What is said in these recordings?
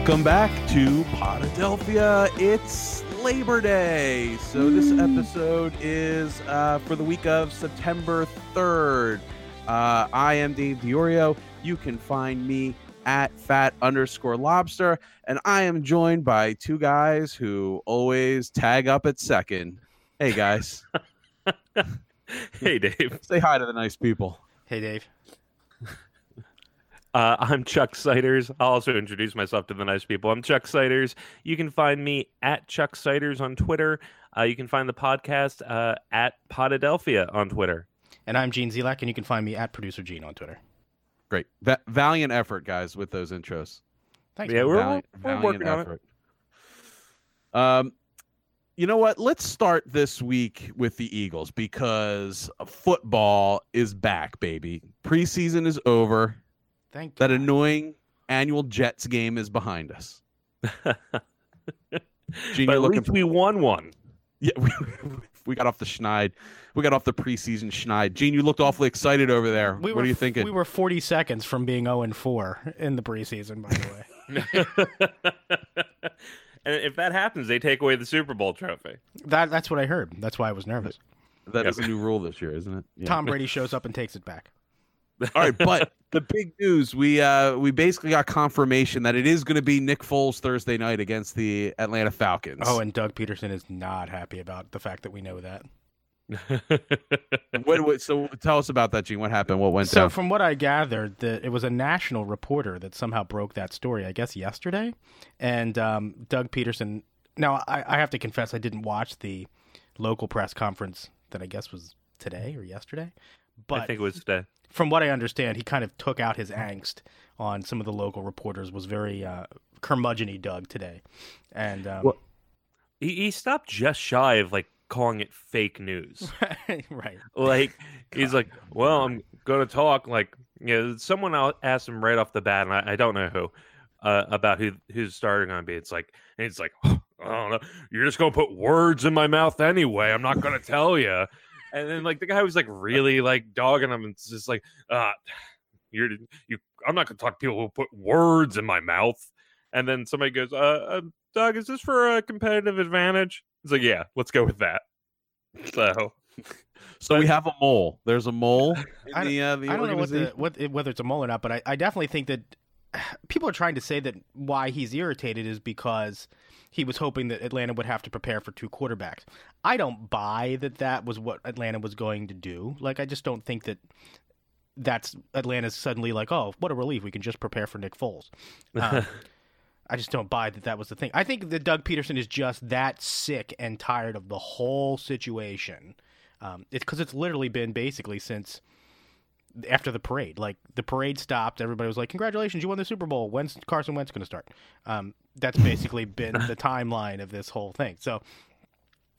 Welcome back to Podadelphia. It's Labor Day. So, this episode is uh, for the week of September 3rd. Uh, I am Dave Diorio. You can find me at fat underscore lobster. And I am joined by two guys who always tag up at second. Hey, guys. hey, Dave. Say hi to the nice people. Hey, Dave. Uh, I'm Chuck Siders. I'll also introduce myself to the nice people. I'm Chuck Siders. You can find me at Chuck Siders on Twitter. Uh, you can find the podcast uh, at Podadelphia on Twitter. And I'm Gene Zelak, and you can find me at Producer Gene on Twitter. Great. Va- valiant effort, guys, with those intros. Thanks. Yeah, we're, Valiant- we're valiant working on it. effort. Um, you know what? Let's start this week with the Eagles because football is back, baby. Preseason is over. Thank you. That God. annoying annual Jets game is behind us. Gene, but at looking least we won one. Yeah, we, we got off the schneid. We got off the preseason schneid. Gene, you looked awfully excited over there. We what were, are you thinking? We were 40 seconds from being 0 and 4 in the preseason, by the way. and if that happens, they take away the Super Bowl trophy. that, that's what I heard. That's why I was nervous. That is Yep. a new rule this year, isn't it? Yeah. Tom Brady shows up and takes it back. All right, but the big news we uh we basically got confirmation that it is going to be Nick Foles Thursday night against the Atlanta Falcons. Oh, and Doug Pederson is not happy about the fact that we know that. what, what, so tell us about that, Gene. What happened? What went So, down? from what I gathered, the, it was a national reporter that somehow broke that story. I guess yesterday, and um, Doug Pederson. Now, I, I have to confess, I didn't watch the local press conference that I guess was today or yesterday. But I think it was today. from what I understand, he kind of took out his angst on some of the local reporters. Was very uh, curmudgeony, Doug today, and um, Well- He, he stopped just shy of like calling it fake news. right, like he's like, well, I'm gonna talk like you know, someone asked him right off the bat, and I, I don't know who, uh, about who who's starting gonna be. It's like, and he's like, I don't know, you're just gonna put words in my mouth anyway. I'm not gonna tell you. And then like the guy was like really like dogging him, and it's just like, uh, you're you. I'm not gonna talk to people who put words in my mouth. And then somebody goes, uh, uh Doug, is this for a competitive advantage? It's like, yeah, let's go with that. So so we have a mole. There's a mole in I the uh, the I don't know what the what whether it's a mole or not, but I, I definitely think that people are trying to say that why he's irritated is because he was hoping that Atlanta would have to prepare for two quarterbacks. I don't buy that that was what Atlanta was going to do. Like I just don't think that that's Atlanta's suddenly like, oh, what a relief, we can just prepare for Nick Foles. Um, I just don't buy that that was the thing. I think that Doug Pederson is just that sick and tired of the whole situation. Um, it's because it's literally been basically since after the parade. Like the parade stopped, everybody was like, "Congratulations, you won the Super Bowl. When's Carson Wentz going to start?" Um, that's basically been the timeline of this whole thing. So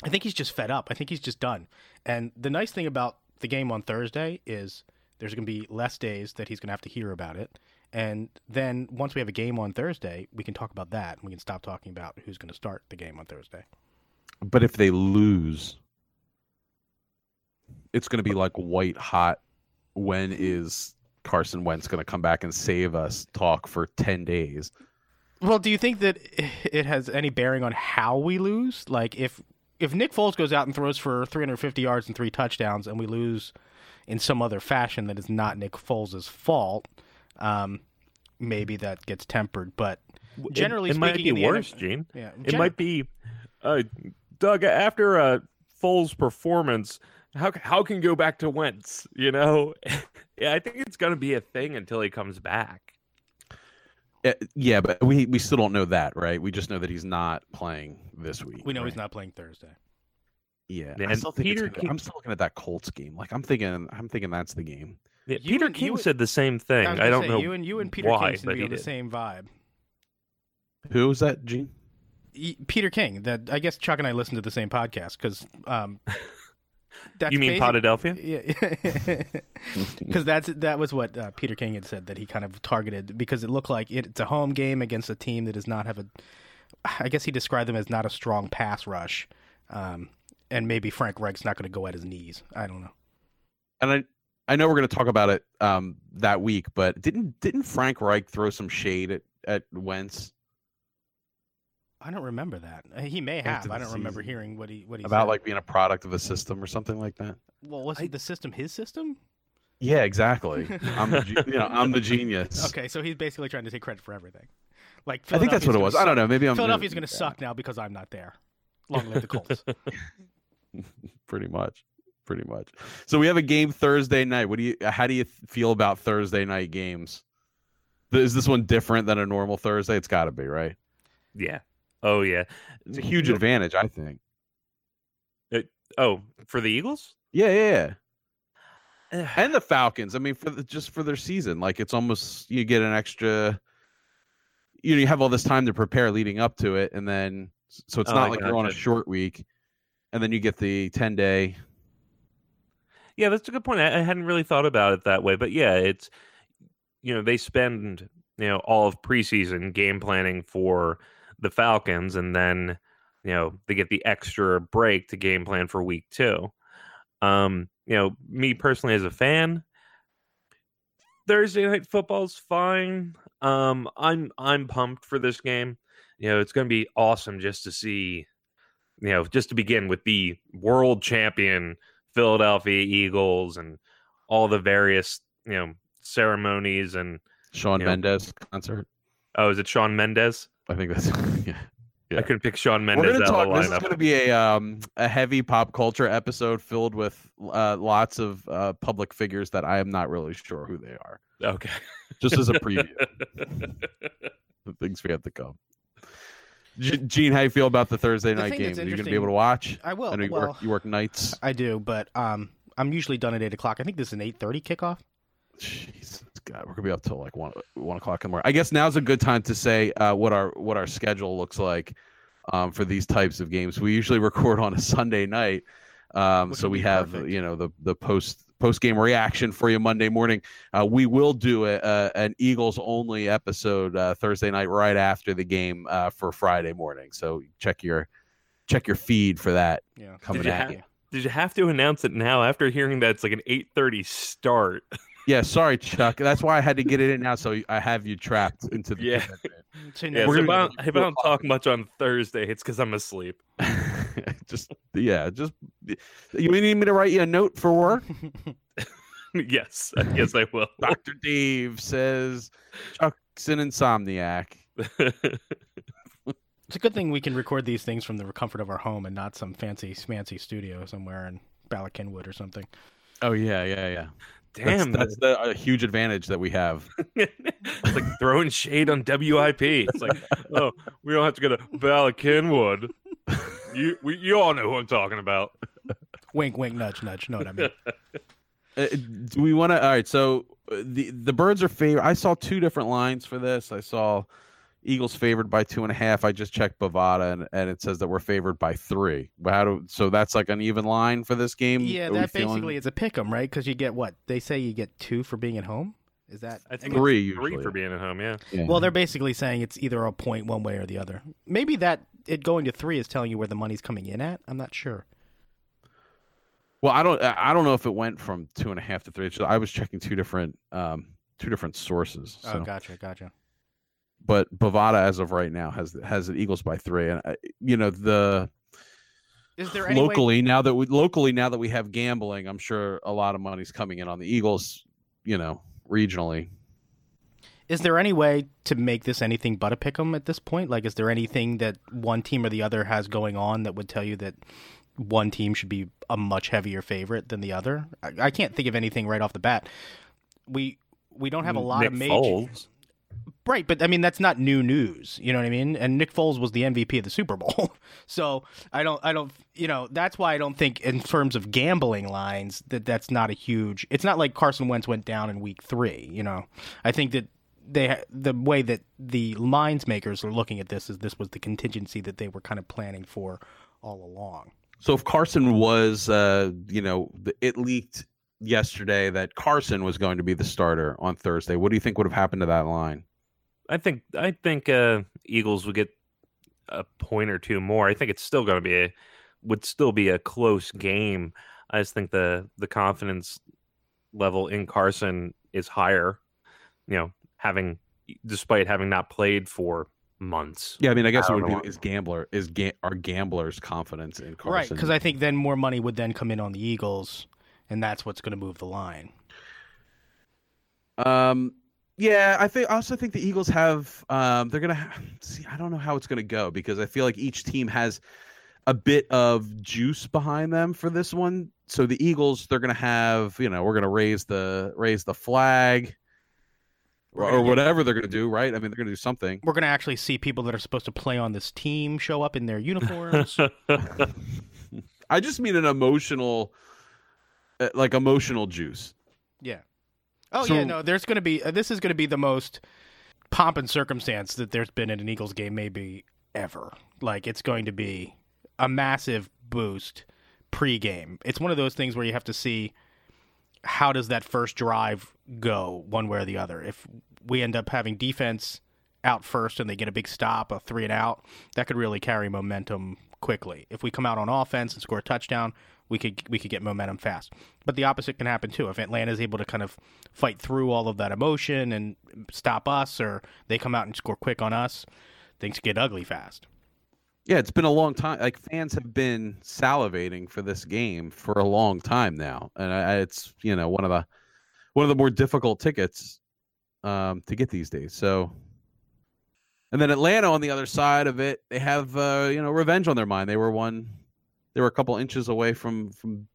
I think he's just fed up. I think he's just done. And the nice thing about the game on Thursday is there's going to be less days that he's going to have to hear about it. And then once we have a game on Thursday, we can talk about that. And we can stop talking about who's going to start the game on Thursday. But if they lose, it's going to be like white hot. When is Carson Wentz going to come back and save us? Talk for ten days. Well, do you think that it has any bearing on how we lose? Like if if Nick Foles goes out and throws for 350 yards and three touchdowns, and we lose in some other fashion that is not Nick Foles' fault, um, maybe that gets tempered. But Generally it, might speaking, be worse, NFL Gene. yeah, It gen- might be, uh, Doug. After uh, Foles' performance, how how can go back to Wentz? You know, yeah, I think it's gonna be a thing until he comes back. Uh, yeah, but we we still don't know that, right? We just know that he's not playing this week. we know he's not playing Thursday. Yeah, Yeah, I and still think it's Peter gonna- King- I'm still looking at that Colts game. Like I'm thinking, I'm thinking that's the game. Yeah, Peter and- King you- said the same thing. I, I, don't say, know you and you and Peter why, King seem to be he on the same vibe. Who was that, Gene? Peter King. That I guess Chuck and I listened to the same podcast because um, that's you mean basic- Podadelphia? Yeah, because that's that was what uh, Peter King had said that he kind of targeted because it looked like it, it's a home game against a team that does not have a. I guess he described them as not a strong pass rush, um, and maybe Frank Reich's not going to go at his knees. I don't know. And I I know we're going to talk about it um that week, but didn't didn't Frank Reich throw some shade at at Wentz I don't remember that. Uh, He may have. I don't remember season. hearing what he what he said. About said. like being a product of a system or something like that. well, was I- the system his system? Yeah, exactly. I'm the, you know, I'm the genius. Okay, so he's basically trying to take credit for everything. Like I think that's what it Philadelphia's was. I don't know. Maybe I'm Philadelphia's going to suck now because I'm not there. Long live the Colts. Pretty much. Pretty much. So we have a game Thursday night. What do you? How do you feel about Thursday night games? Is this one different than a normal Thursday? It's got to be, right? Yeah. Oh yeah. It's a huge advantage, I think. Oh, for the Eagles? Yeah, yeah, yeah. And the Falcons. I mean, for the, just for their season, like it's almost you get an extra. You know, you have all this time to prepare leading up to it, and then so it's Oh, not I like you're on a short week, and then you get the ten day. Yeah, that's a good point. I, I hadn't really thought about it that way, but yeah, it's you know they spend you know all of preseason game planning for the Falcons, and then you know they get the extra break to game plan for week two. Um, you know, me personally as a fan, Thursday night football's fine. Um, I'm I'm pumped for this game. You know, it's going to be awesome just to see. You know, just to begin with the world champion Philadelphia Eagles and all the various you know ceremonies and Shawn Yeah. Mendes concert. oh, is it Shawn Mendes? I think that's yeah. Yeah. I couldn't pick Shawn We're gonna out talk. of This is gonna be a um a heavy pop culture episode filled with uh, lots of uh, public figures that I am not really sure who they are. Okay. Just as a preview, the things we have to come. Gene, how you feel about the Thursday The night game? that's Are you gonna be able to watch? I will. I know you well, work. You work nights. I do, but um, I'm usually done at eight o'clock. I think this is an eight thirty kickoff. Jesus God, we're gonna be up till like one one o'clock in the morning. I guess now's a good time to say uh, what our what our schedule looks like um, for these types of games. We usually record on a Sunday night, um, so we have perfect. you know the the post post game reaction for you Monday morning. Uh, we will do a, a, an Eagles only episode uh, Thursday night right after the game uh, for Friday morning. So check your check your feed for that Yeah. coming you at have- you. Did you have to announce it now after hearing that it's like an 8:30 start? Yeah, sorry, Chuck. That's why I had to get it in now, so I have you trapped into the Yeah. Yeah, so We're if, gonna I do don't, if I don't talk much on Thursday, it's because I'm asleep. just yeah, just you need me to write you a note for work. yes, yes, I will. Doctor Dave says Chuck's an insomniac. It's a good thing we can record these things from the comfort of our home and not some fancy smancy studio somewhere in Bala Cynwyd or something. Oh yeah, yeah, yeah. Damn, that's, that's the a huge advantage that we have. it's like throwing shade on WIP. It's like, oh, we don't have to go to Bala Cynwyd. You, we, you all know who I'm talking about. Wink, wink, nudge, nudge. Know what I mean? Uh, do we want to? All right. So uh, the the birds are favored. I saw two different lines for this. I saw Eagles favored by two and a half. I just checked Bovada and, and it says that we're favored by three. How do so that's like an even line for this game? Yeah, Are we that feeling- basically is a pick 'em, right? Because you get what they say you get two for being at home. Is that? I think Three it's three for being at home. Yeah. Yeah. Well, they're basically saying it's either a point one way or the other. Maybe that it going to three is telling you where the money's coming in at. I'm not sure. Well, I don't. I don't know if it went from two and a half to three. It's I was checking two different, um, two different sources. So. Oh, gotcha, gotcha. But Bovada, as of right now, has has the Eagles by three, and uh, you know the Is there any way- locally now that we locally now that we have gambling, I'm sure a lot of money's coming in on the Eagles. You know, regionally. Is there any way to make this anything but a pick 'em at this point? Like, is there anything that one team or the other has going on that would tell you that one team should be a much heavier favorite than the other? I, I can't think of anything right off the bat. We we don't have a lot Nick of major Foles. Right, but I mean that's not new news. You know what I mean? And Nick Foles was the MVP of the Super Bowl, so I don't I don't you know that's why I don't think in terms of gambling lines that that's not a huge. It's not like Carson Wentz went down in week three. You know, I think that they the way that the lines makers are looking at this is this was the contingency that they were kind of planning for all along. So if Carson was, uh, you know, it leaked yesterday that Carson was going to be the starter on Thursday. What do you think would have happened to that line? I think I think uh, Eagles would get a point or two more. I think it's still going to be a would still be a close game. I just think the the confidence level in Carson is higher. You know, having despite having not played for months. Yeah, I mean, I guess I it would be is gambler is ga- are gamblers' confidence in Carson Right, because I think then more money would then come in on the Eagles, and that's what's going to move the line. Um, yeah, I think I also think the Eagles have um they're gonna ha- see. I don't know how it's gonna go because I feel like each team has a bit of juice behind them for this one. So the Eagles, they're gonna have you know we're gonna raise the raise the flag. Or, or whatever they're gonna do, right? I mean, they're gonna do something. We're going to actually see people that are supposed to play on this team show up in their uniforms. I just mean an emotional, uh, like emotional juice. yeah. Oh So- yeah, no. There's going to be uh, this is going to be the most pomp and circumstance that there's been in an Eagles game maybe ever. Like it's going to be a massive boost pre-game. It's one of those things where you have to see how does that first drive go one way or the other. If we end up having defense out first and they get a big stop, a three and out, that could really carry momentum quickly. If we come out on offense and score a touchdown, we could we could get momentum fast. But the opposite can happen too. If Atlanta is able to kind of fight through all of that emotion and stop us, or they come out and score quick on us, things get ugly fast. Yeah, it's been a long time. Like fans have been salivating for this game for a long time now, and I, it's you know one of the one of the more difficult tickets um, to get these days. So, and then Atlanta on the other side of it, they have uh, you know revenge on their mind. They were one, they were a couple inches away from from,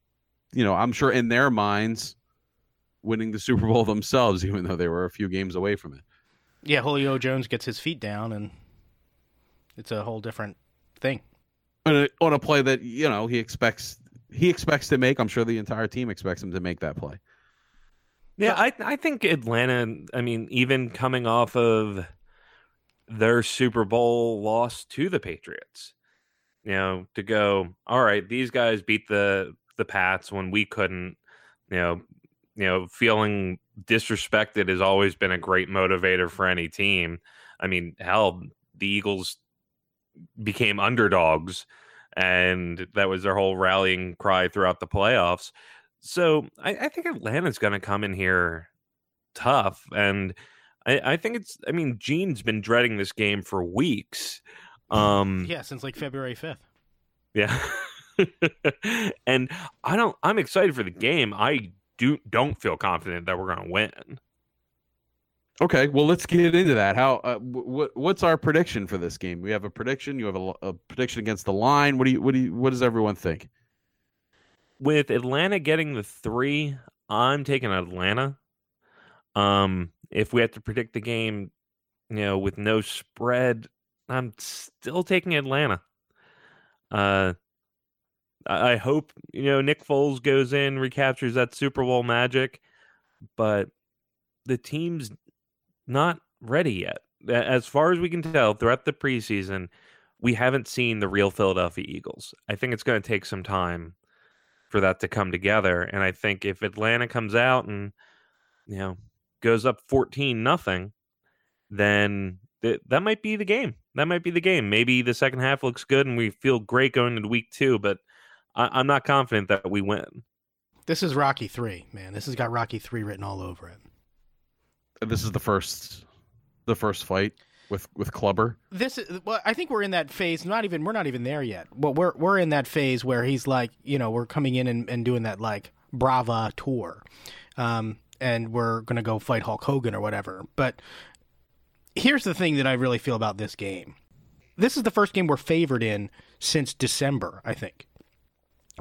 you know, I'm sure in their minds, winning the Super Bowl themselves, even though they were a few games away from it. Yeah, Julio Jones gets his feet down, and it's a whole different thing. on a, on a play that you know he expects he expects to make. I'm sure the entire team expects him to make that play. Yeah, I I think Atlanta. I mean, even coming off of their Super Bowl loss to the Patriots, you know, to go, all right, these guys beat the the Pats when we couldn't. You know, you know, feeling disrespected has always been a great motivator for any team. I mean, hell, the Eagles became underdogs, and that was their whole rallying cry throughout the playoffs. So I, I think Atlanta's going to come in here tough, and I, I think it's. I mean, Gene's been dreading this game for weeks. Um, Yeah, since like February fifth. yeah, and I don't. I'm excited for the game. I do don't feel confident that we're going to win. Okay, well let's get into that. How uh, what what's our prediction for this game? We have a prediction. You have a, a prediction against the line. What do you what do you what does everyone think? With Atlanta getting the three, I'm taking Atlanta. Um, if we have to predict the game, you know, with no spread, I'm still taking Atlanta. Uh, I hope you know Nick Foles goes in, recaptures that Super Bowl magic, but the team's not ready yet. As far as we can tell, throughout the preseason, we haven't seen the real Philadelphia Eagles. I think it's going to take some time for that to come together, and I think if Atlanta comes out and you know goes up fourteen nothing, then th- that might be the game. That might be the game. Maybe the second half looks good and we feel great going into week two, but I- I'm not confident that we win. This is Rocky three, man. This has got Rocky three written all over it. This is the first the first fight with with Clubber. This is well, I think we're in that phase. Not even we're not even there yet. Well, we're we're in that phase where he's like, you know, we're coming in and, and doing that like Brava tour, um, and we're gonna go fight Hulk Hogan or whatever. But here's the thing that I really feel about this game. This is the first game we're favored in since December. I think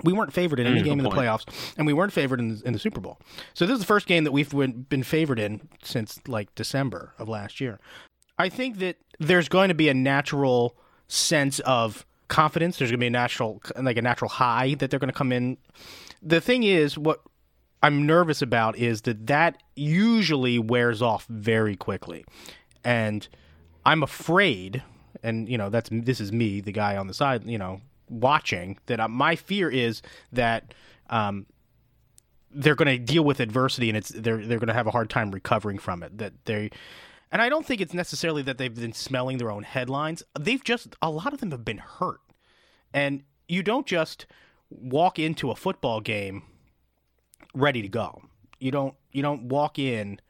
we weren't favored in any Mm, game in the point. playoffs, and we weren't favored in, in the Super Bowl. So this is the first game that we've been been favored in since like December of last year. I think that there's going to be a natural sense of confidence. There's going to be a natural, like a natural high that they're going to come in. The thing is, what I'm nervous about is that that usually wears off very quickly, and I'm afraid. And you know, that's this is me, the guy on the side, you know, watching. That uh, my fear is that um, they're going to deal with adversity, and it's they're they're going to have a hard time recovering from it. That they and I don't think it's necessarily that they've been smelling their own headlines. They've just a lot of them have been hurt. And you don't just walk into a football game ready to go. You don't you don't walk in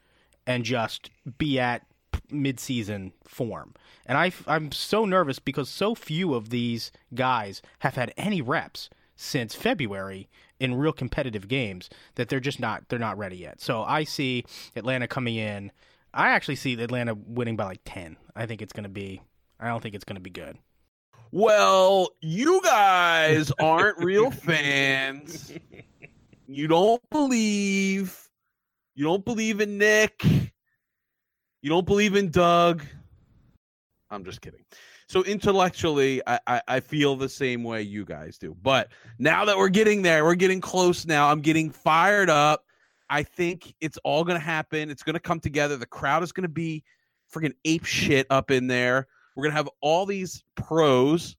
and just be at midseason form. And I, I'm so nervous because so few of these guys have had any reps since February in real competitive games that they're just not they're not ready yet. So I see Atlanta coming in. I actually see Atlanta winning by like 10. I think it's going to be I don't think it's going to be good. Well, you guys aren't real fans. You don't believe. You don't believe in Nick. You don't believe in Doug. I'm just kidding. So intellectually, I, I, I feel the same way you guys do. But now that we're getting there, we're getting close now. I'm getting fired up. I think it's all to happen. It's to come together. The crowd is to be freaking ape shit up in there. We're to have all these pros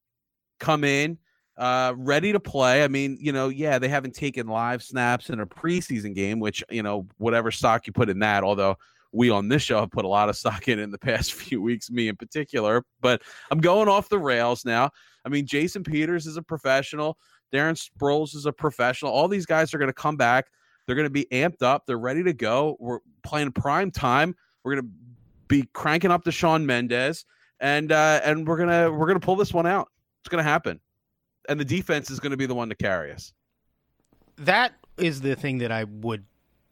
come in uh, ready to play. I mean, you know, yeah, they haven't taken live snaps in a preseason game, which, you know, whatever stock you put in that, although we on this show have put a lot of stock in in the past few weeks, me in particular. But I'm going off the rails now. I mean, Jason Peters is a professional. Darren Sproles is a professional. All these guys are going to come back. They're going to be amped up. They're ready to go. We're playing prime time. We're going to be cranking up the Shawn Mendes, and uh, and we're gonna we're gonna pull this one out. It's going to happen, and the defense is going to be the one to carry us. That is the thing that I would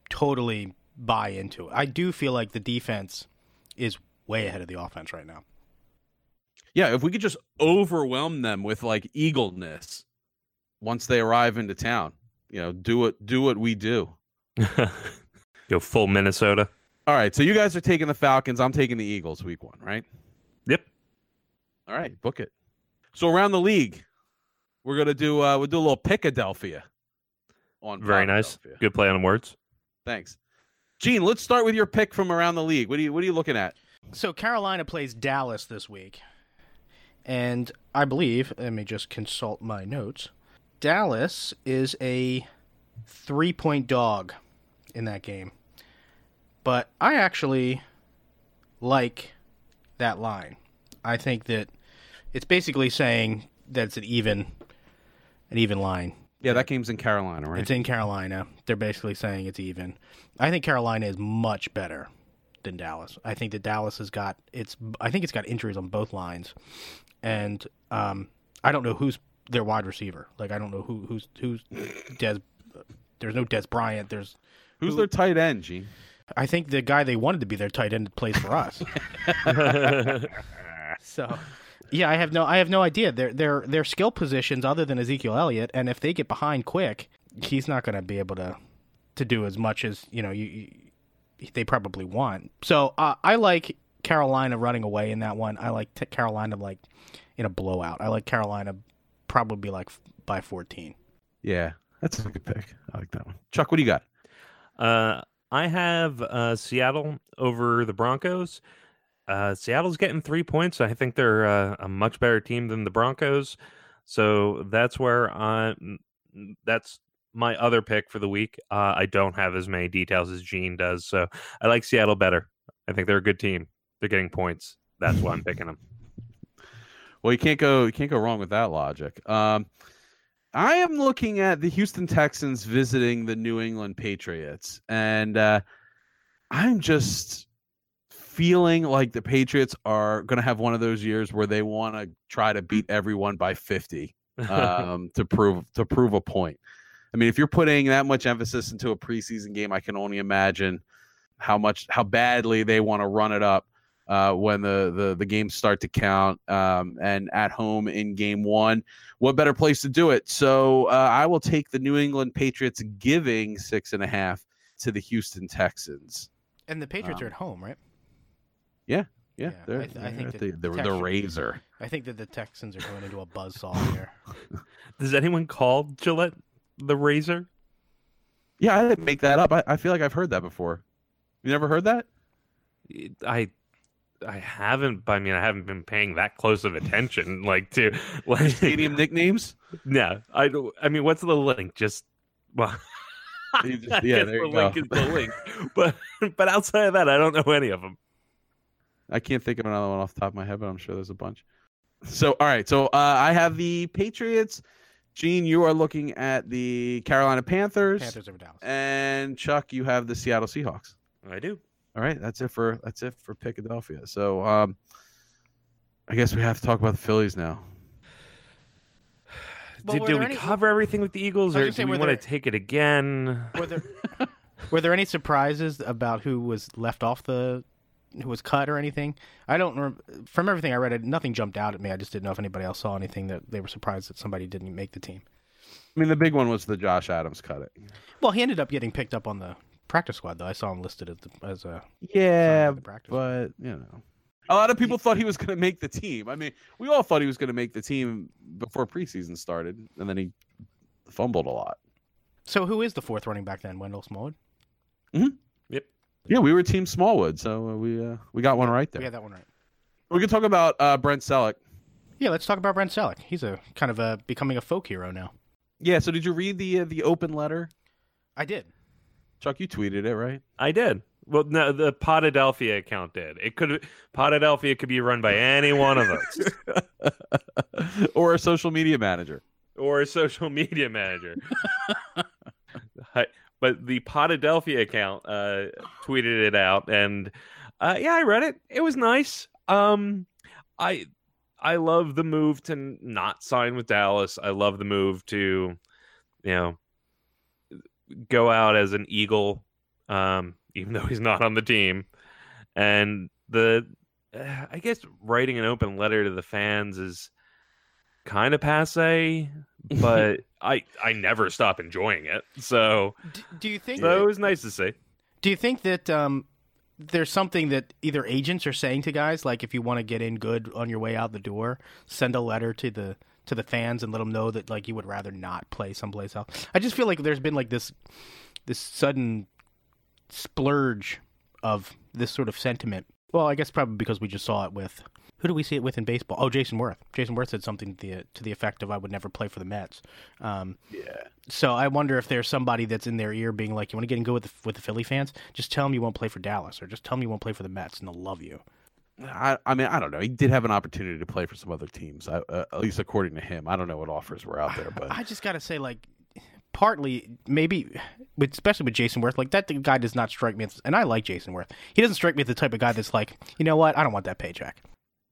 totally buy into. It. I do feel like the defense is way ahead of the offense right now. Yeah, if we could just overwhelm them with like eagleness once they arrive into town, you know, do what do what we do. Go full Minnesota. All right, so you guys are taking the Falcons. I'm taking the Eagles week one, right? Yep. All right, book it. So around the league, we're gonna do uh we'll do a little Pickadelphia on Very nice. Good play on words. Thanks. Gene, let's start with your pick from around the league. What are you what are you looking at? So Carolina plays Dallas this week. And I believe, let me just consult my notes. Dallas is a 3-point dog in that game. But I actually like that line. I think that it's basically saying that it's an even an even line. Yeah, that game's in Carolina, right? It's in Carolina. They're basically saying it's even. I think Carolina is much better than Dallas. I think that Dallas has got it's. I think it's got injuries on both lines, and um, I don't know who's their wide receiver. Like I don't know who who's who's Dez. There's no Dez Bryant. There's Who's who- their tight end, Gene? I think the guy they wanted to be their tight end plays for us. so, yeah, I have no I have no idea. Their their their skill positions other than Ezekiel Elliott, and if they get behind quick, he's not going to be able to to do as much as you know you, you they probably want. So uh, I like Carolina running away in that one. I like t- Carolina like in a blowout. I like Carolina probably be like f- by 14. Yeah, that's a good pick. I like that one. Chuck, what do you got? Uh, I have uh, Seattle over the Broncos. Uh, Seattle's getting three points. I think they're uh, a much better team than the Broncos. So that's where I. That's my other pick for the week. Uh, I don't have as many details as Gene does, so I like Seattle better. I think they're a good team. They're getting points. That's why I'm picking them. Well, you can't go you can't go wrong with that logic. Um, I am looking at the Houston Texans visiting the New England Patriots, and uh, I'm just feeling like the Patriots are going to have one of those years where they want to try to beat everyone by 50 um, to prove to prove a point. I mean, if you're putting that much emphasis into a preseason game, I can only imagine how much how badly they want to run it up uh, when the, the the games start to count um, and at home in game one. What better place to do it? So uh, I will take the New England Patriots giving six and a half to the Houston Texans. And the Patriots Um, are at home, right? Yeah, Yeah, they're, I th- I they're think at that the, the the, the razor. I think that the Texans are going into a buzzsaw here. Does anyone call Gillette the Razor? Yeah, I didn't make that up. I, I feel like I've heard that before. You never heard that? I I haven't. I mean, I haven't been paying that close of attention, like to like Stadium nicknames? No, I. I mean, what's the link? Just well, just- yeah, there the you go. link is the link. But but outside of that, I don't know any of them. I can't think of another one off the top of my head, but I'm sure there's a bunch. So, all right. So, uh, I have the Patriots. Gene, you are looking at the Carolina Panthers. Panthers over Dallas. And Chuck, you have the Seattle Seahawks. I do. All right, that's it for that's it for Philadelphia. So um, I guess we have to talk about the Phillies now. Well, did did we any- cover everything with the Eagles, I or do we were want to take it again? Were there were there any surprises about who was left off the who was cut or anything? I don't rem- from everything I read, it, nothing jumped out at me. I just didn't know if anybody else saw anything that they were surprised that somebody didn't make the team. I mean, the big one was the Josh Adams cutting. Well, he ended up getting picked up on the practice squad though. I saw him listed as, the, as a Yeah, practice. but you know, a lot of people thought he was going to make the team. I mean, we all thought he was going to make the team before preseason started, and then he fumbled a lot. so who is the fourth running back then? Wendell Smallwood. Yeah, we were Team Smallwood, so uh, we uh, we got one right there. We had that one right. We can talk about uh, Brent Celek. Yeah, let's talk about Brent Celek. He's a kind of a becoming a folk hero now. Yeah. So did you read the uh, the open letter? I did. Chuck, you tweeted it, right? I did. Well, no, the Podadelphia account did. It could Podadelphia could be run by any one of us, or a social media manager. or a social media manager. Hi- but the Podadelphia account uh, tweeted it out, and uh, yeah, I read it. It was nice. Um, I I love the move to not sign with Dallas. I love the move to, you know, go out as an Eagle, um, even though he's not on the team. And the, uh, I guess writing an open letter to the fans is kind of passe, but I I never stop enjoying it. So, D- do you think? so it was nice to see. Do you think that um, there's something that either agents are saying to guys, like if you want to get in good on your way out the door, send a letter to the to the fans and let them know that like you would rather not play someplace else. I just feel like there's been like this this sudden splurge of this sort of sentiment. Well, I guess probably because we just saw it with who do we see it with in baseball? Oh, Jayson Werth. Jayson Werth said something to the to the effect of "I would never play for the Mets." Um, Yeah. so I wonder if there's somebody that's in their ear being like, "You want to get in good with the, with the Philly fans? Just tell them you won't play for Dallas, or just tell them you won't play for the Mets, and they'll love you." I, I mean, I don't know. He did have an opportunity to play for some other teams, I, uh, at least according to him. I don't know what offers were out there, but I just gotta say, like, partly maybe, with, especially with Jayson Werth, like that guy does not strike me as, and I like Jayson Werth. He doesn't strike me as the type of guy that's like, you know what, I don't want that paycheck.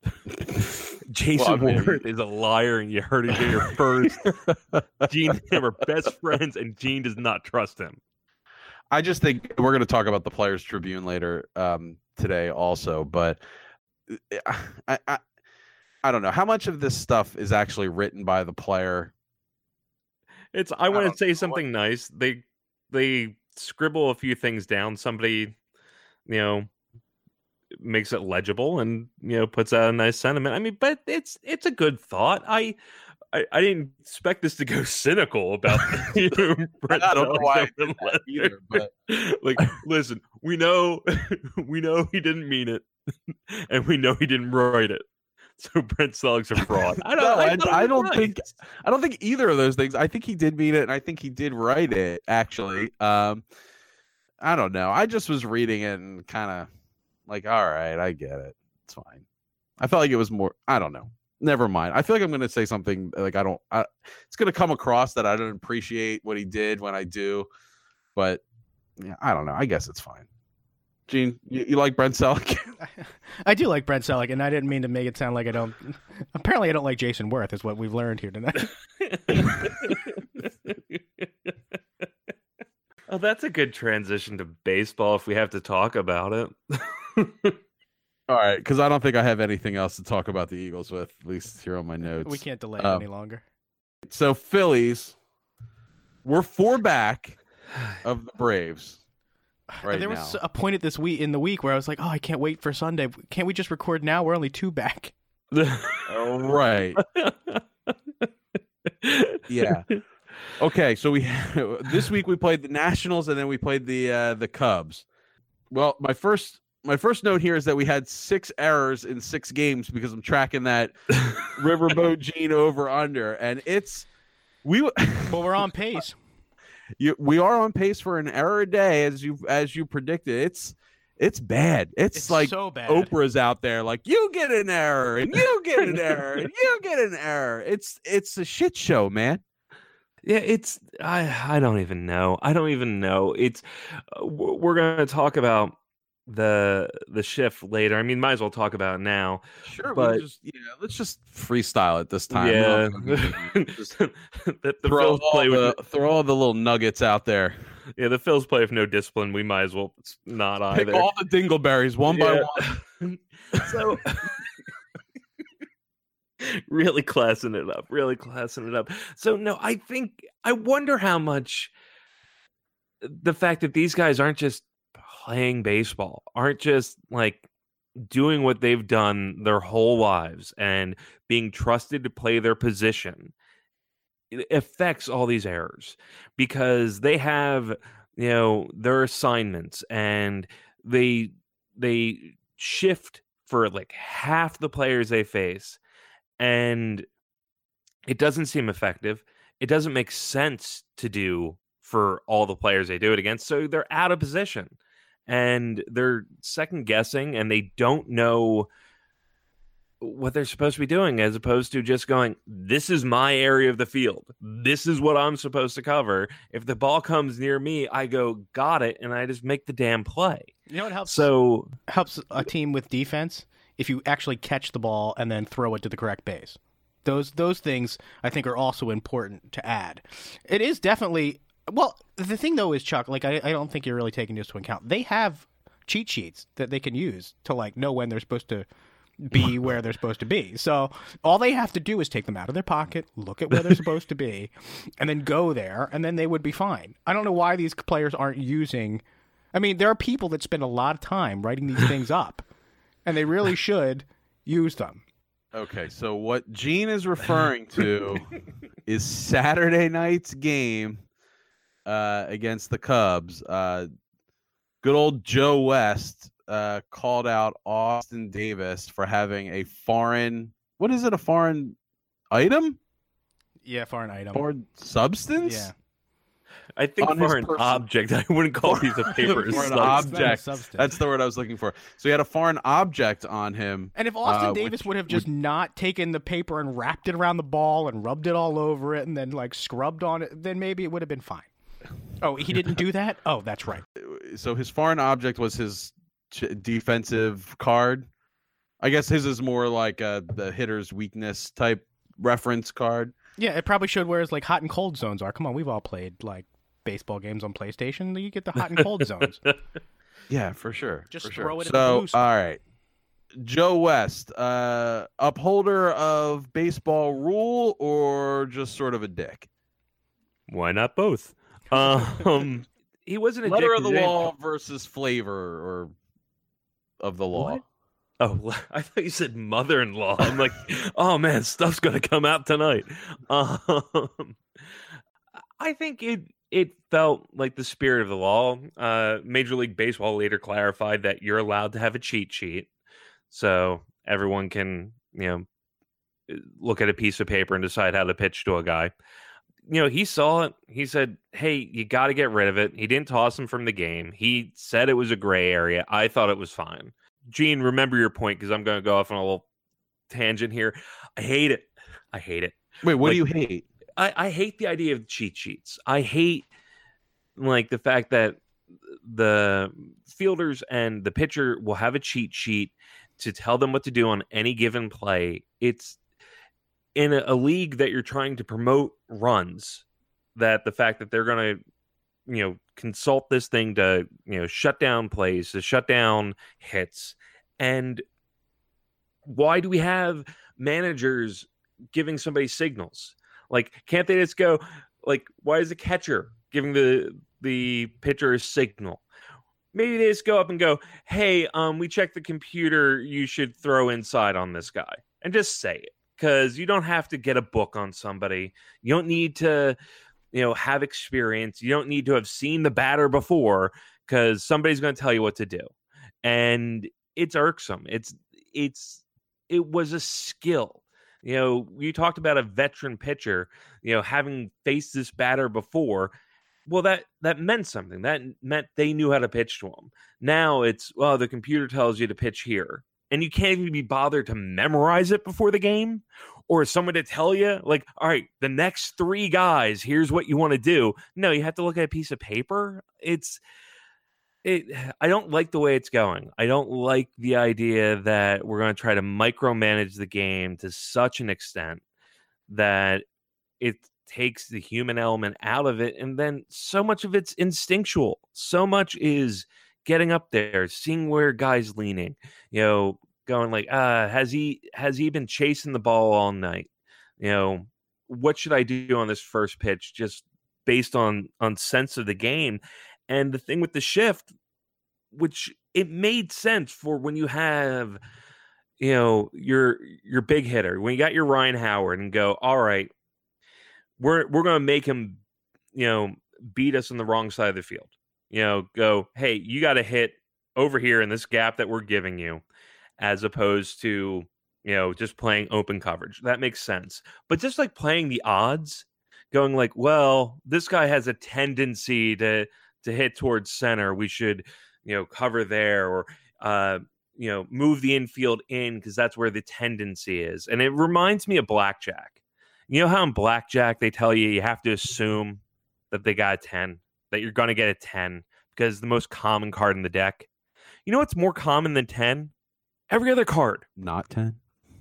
Jason Well, I mean- Ward is a liar, and you heard it here first. Gene and him are best friends, and Gene does not trust him. I just think we're going to talk about the Players Tribune later um, today, also. But uh, I, I, I don't know how much of this stuff is actually written by the player. It's. I want to say know. something nice. They they scribble a few things down. Somebody, you know, makes it legible and you know puts out a nice sentiment. I mean, but it's it's a good thought. I. I, I didn't expect this to go cynical about you. I don't know why I did that letter. either, but like listen we know we know he didn't mean it and we know he didn't write it so brent Celek's a fraud i don't No, I- it I don't nice. think- I don't think either of those things. I think he did mean it, and I think he did write it. Actually, um, I don't know. I just was reading it and kind of like, all right, I get it. It's fine. I felt like it was more. I don't know. Never mind. I feel like I'm going to say something uh, like I don't. I, it's going to come across that I don't appreciate what he did when I do, but yeah, I don't know. I guess it's fine. Gene, you, you like Brent Celek? I do like Brent Celek, and I didn't mean to make it sound like I don't. Apparently, I don't like Jayson Werth, is what we've learned here tonight. oh that's a good transition to baseball if we have to talk about it All right, because I don't think I have anything else to talk about the Eagles with, at least here on my notes. we can't delay Um, any longer. So Phillies, we're four back of the Braves right there now. was a point at this week in the week where I was like, "Oh, I can't wait for Sunday. Can't we just record now? We're only two back." All right. Yeah. Okay, so we this week we played the Nationals and then we played the uh, the Cubs. Well, my first my first note here is that we had six errors in six games because I'm tracking that Riverboat Gene over under, and it's we w- Well, we're on pace. you, we are on pace for an error a day as you as you predicted. It's it's bad. It's, It's like so bad. Oprah's out there, like you get an error and you get an error and you get an error. It's it's a shit show, man. Yeah, it's I I don't even know. I don't even know. It's uh, we're going to talk about the the shift later. I mean, might as well talk about it now. Sure, But- we just yeah, let's just freestyle it this time. yeah, the, the throw all play with the throw all the little nuggets out there. yeah the Phil's play with no discipline. We might as well not either. Pick either. all the dingleberries one by one. so really classing it up really classing it up so no i think i wonder how much the fact that these guys aren't just playing baseball aren't just like doing what they've done their whole lives and being trusted to play their position it affects all these errors because they have you know their assignments and they they shift for like half the players they face and it doesn't seem effective. It doesn't make sense to do for all the players they do it against so they're out of position and they're second guessing and they don't know what they're supposed to be doing as opposed to just going this is my area of the field this is what i'm supposed to cover if the ball comes near me i go got it and i just make the damn play You know what helps? so helps a team with defense if you actually catch the ball and then throw it to the correct base. Those those things I think are also important to add. It is definitely well. The thing though is Chuck. Like I, I don't think you're really taking this into account. They have cheat sheets that they can use to like know when they're supposed to be where they're supposed to be. So all they have to do is take them out of their pocket, look at where they're supposed to be, and then go there, and then they would be fine. I don't know why these players aren't using. I mean, there are people that spend a lot of time writing these things up, and they really should use them. Okay, so what Gene is referring to is Saturday night's game uh, against the Cubs. Uh, good old Joe West uh, called out Austin Davis for having a foreign. What is it? A foreign item? Yeah, foreign item. Foreign substance? Yeah. i think On his for an person- object i wouldn't call these a piece of paper a For an substance. object. That's the word I was looking for. So he had a foreign object on him. And if Austin Uh, Davis which would have just not taken the paper and wrapped it around the ball and rubbed it all over it and then like scrubbed on it, then maybe it would have been fine. Oh, he didn't do that? Oh, that's right. so his foreign object was his ch- defensive card. I guess his is more like uh, the hitter's weakness type reference card. Yeah, it probably showed where his like hot and cold zones are. Come on, we've all played like baseball games on PlayStation. You get the hot and cold zones. Yeah, for sure. Just for sure. throw it at the So, all right. Joe West, uh, upholder of baseball rule or just sort of a dick? why not both um he wasn't a Letter of the law versus flavor or of the law. What? Oh, I thought you said mother-in-law. I'm like, oh man, stuff's gonna come out tonight. Um, I think it it felt like the spirit of the law. Uh, Major League Baseball later clarified that you're allowed to have a cheat sheet, so everyone can you know look at a piece of paper and decide how to pitch to a guy. You know, he saw it. He said, "Hey, you got to get rid of it." He didn't toss him from the game. He said it was a gray area. I thought it was fine. Gene, remember your point because I'm going to go off on a little tangent here. I hate it. I hate it. Wait, what Like- do you hate? I, I hate the idea of cheat sheets. I hate like the fact that the fielders and the pitcher will have a cheat sheet to tell them what to do on any given play. It's in a, a league that you're trying to promote runs that the fact that they're going to you know consult this thing to you know shut down plays to shut down hits. And why do we have managers giving somebody signals? Like can't they just go like why is the catcher giving the the pitcher a signal? Maybe they just go up and go hey um we checked the computer. You should throw inside on this guy and just say it because you don't have to get a book on somebody. You don't need to you know have experience. You don't need to have seen the batter before because somebody's going to tell you what to do. And it's irksome. It's it's it was a skill. You know you talked about a veteran pitcher you know having faced this batter before. Well that that meant something. That meant they knew how to pitch to him now it's well the computer tells you to pitch here and you can't even be bothered to memorize it before the game or someone to tell you like all right the next three guys here's what you want to do no you have to look at a piece of paper it's it I don't like the way it's going. I don't like the idea that we're going to try to micromanage the game to such an extent that it takes the human element out of it and then so much of it's instinctual. So much is getting up there, seeing where guys leaning, you know, going like, uh, has he has he been chasing the ball all night? You know, what should I do on this first pitch just based on on sense of the game? And the thing with the shift, which it made sense for when you have, you know, your your big hitter, when you got your Ryan Howard and go, all right, we're we're gonna make him, you know, beat us on the wrong side of the field. You know, go, hey, you gotta hit over here in this gap that we're giving you, as opposed to, you know, just playing open coverage. That makes sense. But just like playing the odds, going like, well, this guy has a tendency to to hit towards center. We should, you know, cover there or uh, you know, move the infield in because that's where the tendency is. And it reminds me of blackjack. You know how in blackjack they tell you you have to assume that they got a 10, that you're going to get a 10 because the most common card in the deck. You know what's more common than 10? Every other card. Not 10.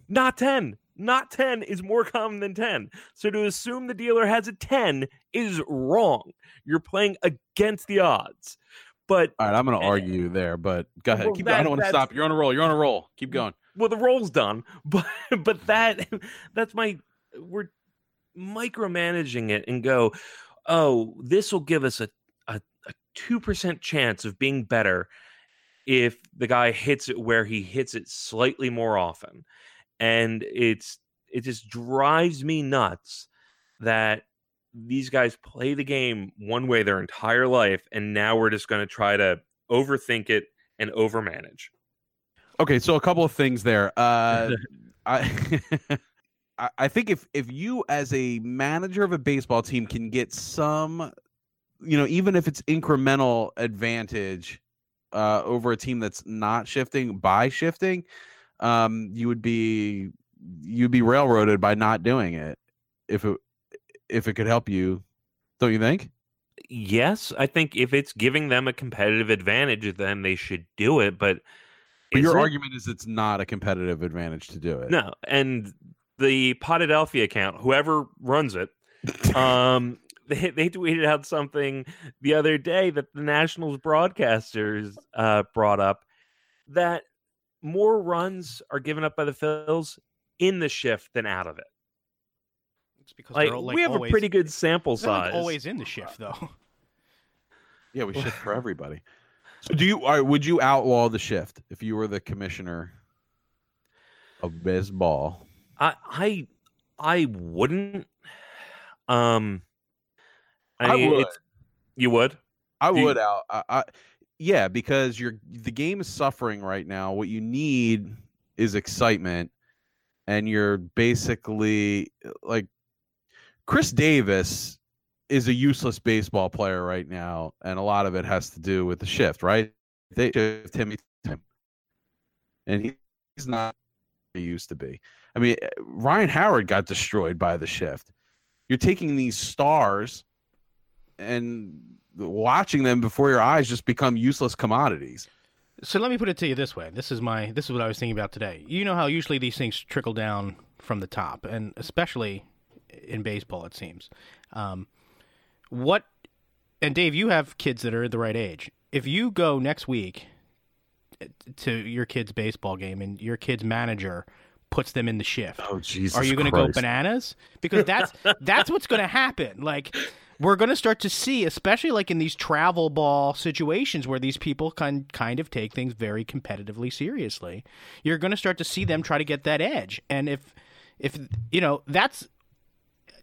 Not 10 not 10 is more common than 10. So to assume the dealer has a 10 is wrong. You're playing against the odds. But all right, I'm going to eh, argue there, but go ahead. Well, Keep going. I don't want to stop. You're on a roll. You're on a roll. Keep going. Well, the roll's done, but but that that's my we're micromanaging it and go, oh, this will give us a a two percent chance of being better if the guy hits it where he hits it slightly more often. And it's it just drives me nuts that these guys play the game one way their entire life and now we're just going to try to overthink it and overmanage. Okay so a couple of things there. Uh i i think if if you as a manager of a baseball team can get some you know even if it's incremental advantage uh over a team that's not shifting by shifting um, you would be you'd be railroaded by not doing it if it if it could help you don't you think? Yes i think if it's giving them a competitive advantage then they should do it but, but your it, argument is it's not a competitive advantage to do it. No and the Podadelphia account whoever runs it um they, they tweeted out something the other day that the nationals broadcasters uh, brought up that more runs are given up by the Phils in the shift than out of it. It's because like, like we have always, a pretty good sample size. Like always in the shift though. Yeah, we shift for everybody. So do you are, would you outlaw the shift if you were the commissioner of baseball? I I I wouldn't. Um I, I would. You would? I do would you, out. I, I yeah, because you're the game is suffering right now. What you need is excitement, and you're basically uh, like Chris Davis is a useless baseball player right now, and a lot of it has to do with the shift, right? They shift him, and he's not he used to be. I mean, eh, Ryan Howard got destroyed by the shift. You're taking these stars and watching them before your eyes just become useless commodities. So let me put it to you this way. This is my this is what I was thinking about today. You know how usually these things trickle down from the top, and especially in baseball, it seems. Um, what and Dave, you have kids that are the right age. If you go next week to your kid's baseball game and your kid's manager puts them in the shift, oh Jesus, are you going to go bananas? Because that's that's what's going to happen. Like we're going to start to see, especially like in these travel ball situations where these people can kind of take things very competitively seriously. You're going to start to see them try to get that edge, and if if you know that's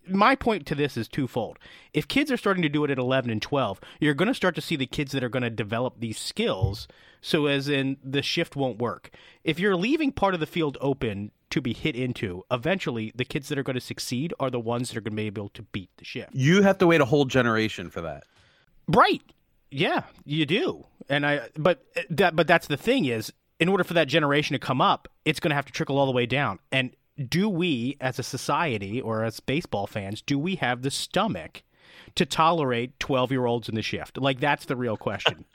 my point to this is twofold. If kids are starting to do it at 11 and 12, you're going to start to see the kids that are going to develop these skills so as in the shift won't work. If you're leaving part of the field open to be hit into, eventually the kids that are going to succeed are the ones that are going to be able to beat the shift. You have to wait a whole generation for that. Right. Yeah, you do. And I but eh, that but that's the thing is in order for that generation to come up, it's going to have to trickle all the way down. And do we as a society or as baseball fans, do we have the stomach to tolerate 12 year olds in the shift? Like, that's the real question.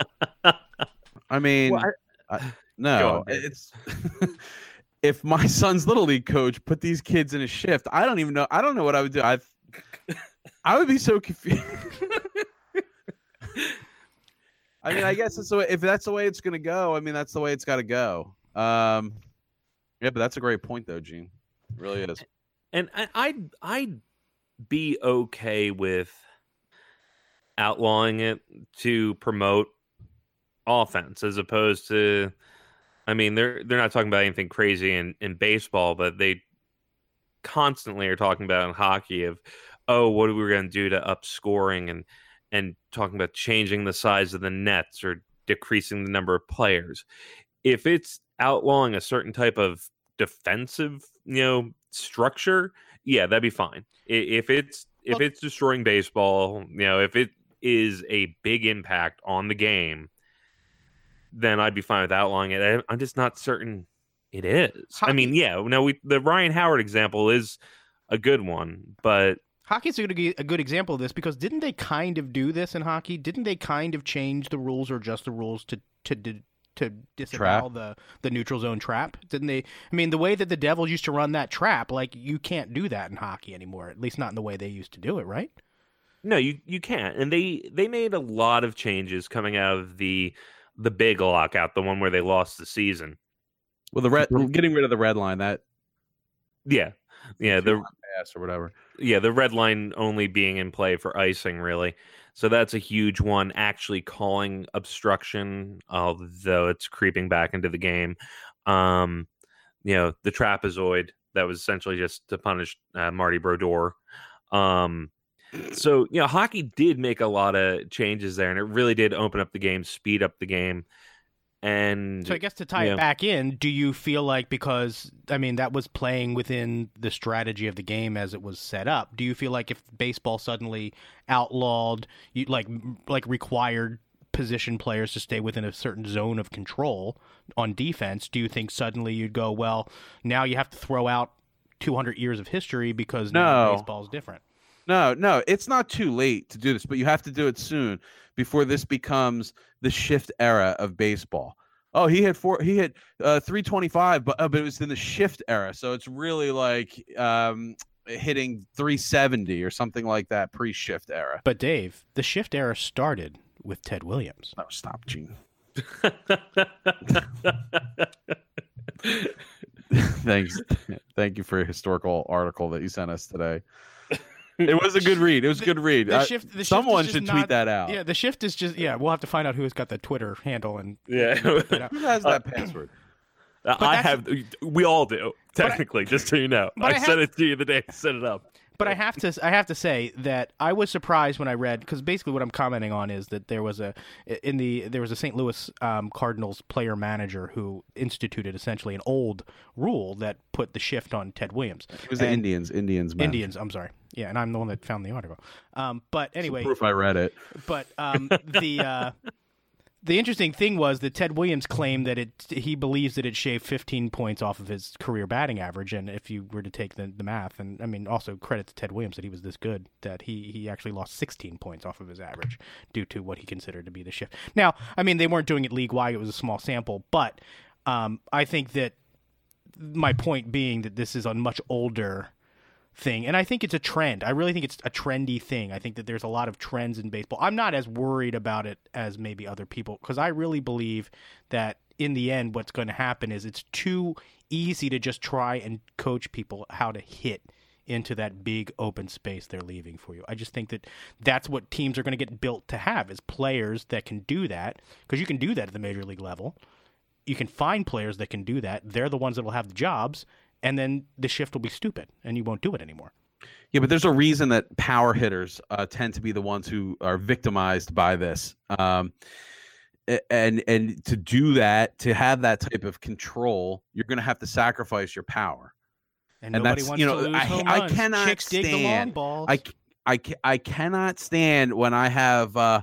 I mean, Well, I- no, on, it's if my son's little league coach put these kids in a shift, I don't even know. I don't know what I would do. I I would be so confused. I mean, I guess it's the way, if that's the way it's gonna go. I mean, that's the way it's got to go. Um, yeah, but that's a great point, though, Gene. It really is. and I, I'd I'd be okay with outlawing it to promote offense as opposed to I mean they're they're not talking about anything crazy in, in baseball, but they constantly are talking about in hockey of oh what are we going to do to up scoring and and talking about changing the size of the nets or decreasing the number of players. If it's outlawing a certain type of defensive, you know, structure, yeah, that'd be fine. If it's if it's destroying baseball, you know, if it is a big impact on the game, then I'd be fine with outlawing it. I- I'm just not certain it is. I mean, yeah, no, we the Ryan Howard example is a good one, but Hockey's a good, a good example of this because didn't they kind of do this in hockey? Didn't they kind of change the rules or adjust the rules to to to, to disavow the the neutral zone trap? Didn't they? I mean, the way that the Devils used to run that trap, like you can't do that in hockey anymore. At least not in the way they used to do it, right? No, you you can't. And they they made a lot of changes coming out of the the big lockout, the one where they lost the season. Well, the red getting rid of the red line that Yeah. Yeah, the pass or whatever. yeah, the red line only being in play for icing really. So that's a huge one actually calling obstruction although it's creeping back into the game. Um you know, the trapezoid that was essentially just to punish uh, Marty Brodeur. Um so you know hockey did make a lot of changes there and it really did open up the game speed up the game and So I guess to tie it back in, do you feel like because I mean that was playing within the strategy of the game as it was set up? Do you feel like if baseball suddenly outlawed, you like like required position players to stay within a certain zone of control on defense, do you think suddenly you'd go, well, now you have to throw out 200 years of history because now No. baseball's different? No, no, it's not too late to do this, but you have to do it soon before this becomes the shift era of baseball. Oh, he hit four. He hit uh, three twenty five, but uh, but it was in the shift era, so it's really like um, hitting three seventy or something like that pre shift era. But Dave, the shift era started with Ted Williams. No, stop, Gene. Thanks, thank you for a historical article that you sent us today. It was a good read. It was a good read. The Uh, shift, the shift someone just should not- tweet that out. Yeah, the shift is just yeah. We'll have to find out who's got the Twitter handle and yeah put it out. Who has that password? I have we all do I- technically just so you know I, I have- sent it to you the day I set it up But I have to I have to say that I was surprised when I read because basically what I'm commenting on is that there was a in the there was a St. Louis um, Cardinals player manager who instituted essentially an old rule that put the shift on Ted Williams. It was the Indians. Indians. Indians, I'm sorry. Yeah, and I'm the one that found the article. Um, but anyway, Proof I read it. but um, the uh, the interesting thing was that Ted Williams claimed that it he believes that it shaved 15 points off of his career batting average, and if you were to take the, the math, and I mean also credit to Ted Williams that he was this good that he he actually lost 16 points off of his average due to what he considered to be the shift. Now, I mean they weren't doing it league wide; it was a small sample, but um, I think that my point being that this is a much older thing. And i think it's a trend. I really think it's a trendy thing. I think that there's a lot of trends in baseball. I'm not as worried about it as maybe other people because i really believe that in the end what's going to happen is it's too easy to just try and coach people how to hit into that big open space they're leaving for you. I just think that that's what teams are going to get built to have is players that can do that because you can do that at the major league level. You can find players that can do that. They're the ones that will have the jobs and then the shift will be stupid and you won't do it anymore. Yeah, but there's a reason that power hitters uh, tend to be the ones who are victimized by this. Um, and and to do that, to have that type of control, you're going to have to sacrifice your power. And, And nobody that's- wants you to know, I- I cannot Chicks dig the long stand-. I, I, I cannot stand when I have uh,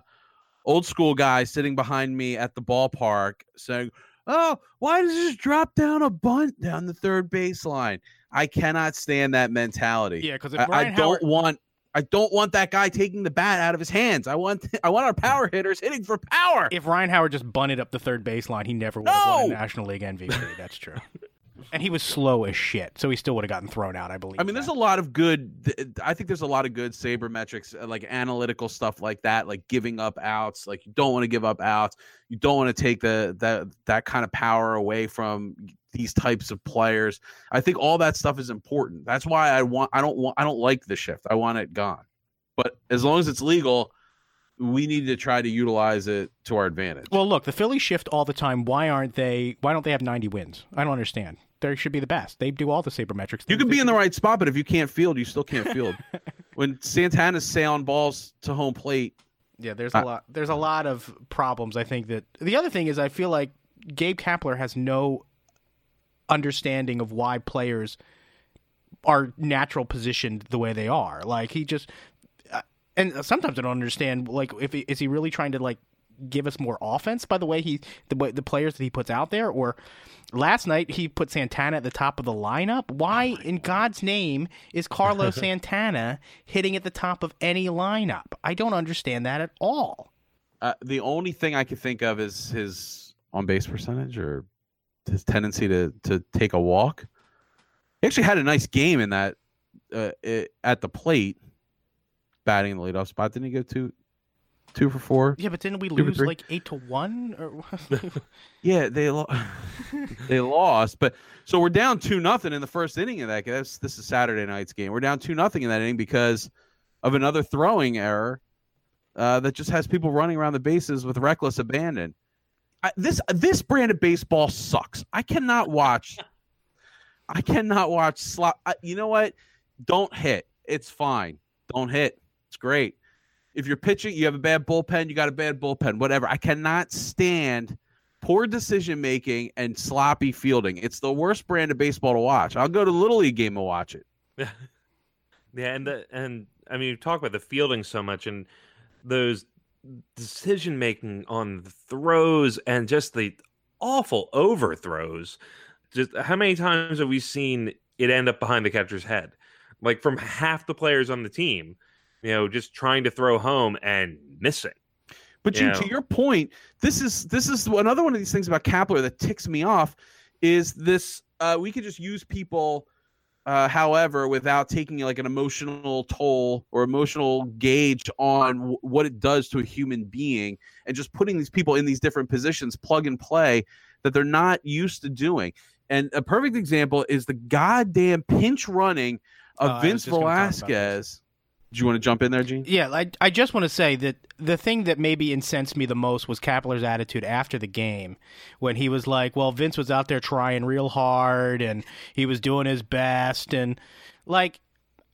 old school guys sitting behind me at the ballpark saying, "Oh, why does this drop down a bunt down the third baseline?" I cannot stand that mentality. yeah, because I, I don't Howard, want I don't want that guy taking the bat out of his hands. I want I want our power hitters hitting for power. If Ryan Howard just bunted up the third baseline, he never would have won a National League MVP. That's true. and he was slow as shit, so he still would have gotten thrown out. I believe. I mean, there's a lot of good. I think there's a lot of good sabermetrics, uh, like analytical stuff like that, like giving up outs. Like you don't want to give up outs. You don't want to take the that that kind of power away from these types of players. I think all that stuff is important. That's why I want. I don't want. I don't like the shift. I want it gone. But as long as it's legal, we need to try to utilize it to our advantage. Well, look, the Phillies shift all the time. Why aren't they? Why don't they have 90 wins? I don't understand. They should be the best. They do all the sabermetrics. You can be in the right spot, but if you can't field, you still can't field. when Santana's sailing balls to home plate, Yeah, there's Uh, a lot. There's a lot of problems. I think that the other thing is I feel like Gabe Kapler has no understanding of why players are natural positioned the way they are. Like he just, uh, and sometimes I don't understand. Like, if he, is he really trying to like give us more offense by the way he the way the players that he puts out there or last night he put Santana at the top of the lineup why in God's name is Carlos Santana hitting at the top of any lineup I don't understand that at all Uh, the only thing I could think of is his on base percentage or his tendency to to take a walk. He actually had a nice game in that uh, it, at the plate, batting in the leadoff spot. Didn't he go two two for four? yeah but didn't we lose like 8 to 1 or Yeah, they lo- they lost, but so we're down two nothing in the first inning of that. game. That's this is Saturday night's game. We're down two nothing in that inning because of another throwing error uh, that just has people running around the bases with reckless abandon. I, this this brand of baseball sucks. I cannot watch. I cannot watch slot. I, you know what? Don't hit. It's fine. Don't hit. It's great. If you're pitching, you have a bad bullpen. You got a bad bullpen. Whatever. I cannot stand poor decision making and sloppy fielding. It's the worst brand of baseball to watch. I'll go to little league game and watch it. Yeah, and the, and I mean, you talk about the fielding so much, and those decision making on the throws, and just the awful overthrows. Just how many times have we seen it end up behind the catcher's head, like from half the players on the team, you know, just trying to throw home and missing. But you, Yeah. to your point, this is this is another one of these things about Kapler that ticks me off. Is this uh, we could just use people, uh, however, without taking like an emotional toll or emotional gauge on w- what it does to a human being, and just putting these people in these different positions, plug and play, that they're not used to doing. And a perfect example is the goddamn pinch running Uh, of I was Vince just gonna talk about this. Velasquez. Do you want to jump in there, Gene? Yeah, I, I just want to say that the thing that maybe incensed me the most was Kapler's attitude after the game when he was like, well, Vince was out there trying real hard and he was doing his best. And, like,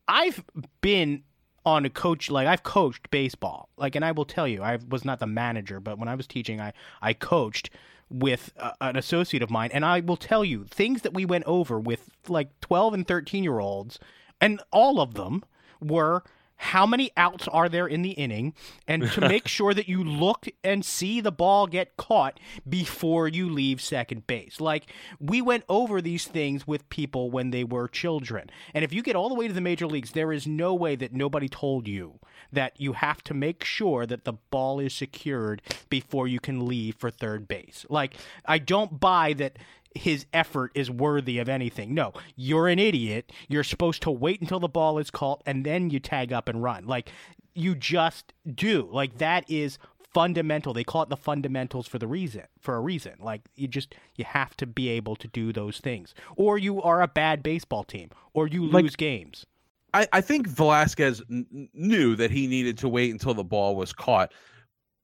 I've been on a coach, like, I've coached baseball. Like, and I will tell you, I was not the manager, but when I was teaching, I, I coached with uh, an associate of mine. And I will tell you, things that we went over with, like, 12 and 13 year olds, and all of them were how many outs are there in the inning and to make sure that you look and see the ball get caught before you leave second base. Like we went over these things with people when they were children. And if you get all the way to the major leagues, there is no way that nobody told you that you have to make sure that the ball is secured before you can leave for third base. Like I don't buy that his effort is worthy of anything. No, you're an idiot. You're supposed to wait until the ball is caught and then you tag up and run. Like you just do. Like that is fundamental. They call it the fundamentals for the reason for a reason. Like you just you have to be able to do those things. Or you are a bad baseball team or you Like- lose games. I, I think Velasquez n- n- knew that he needed to wait until the ball was caught,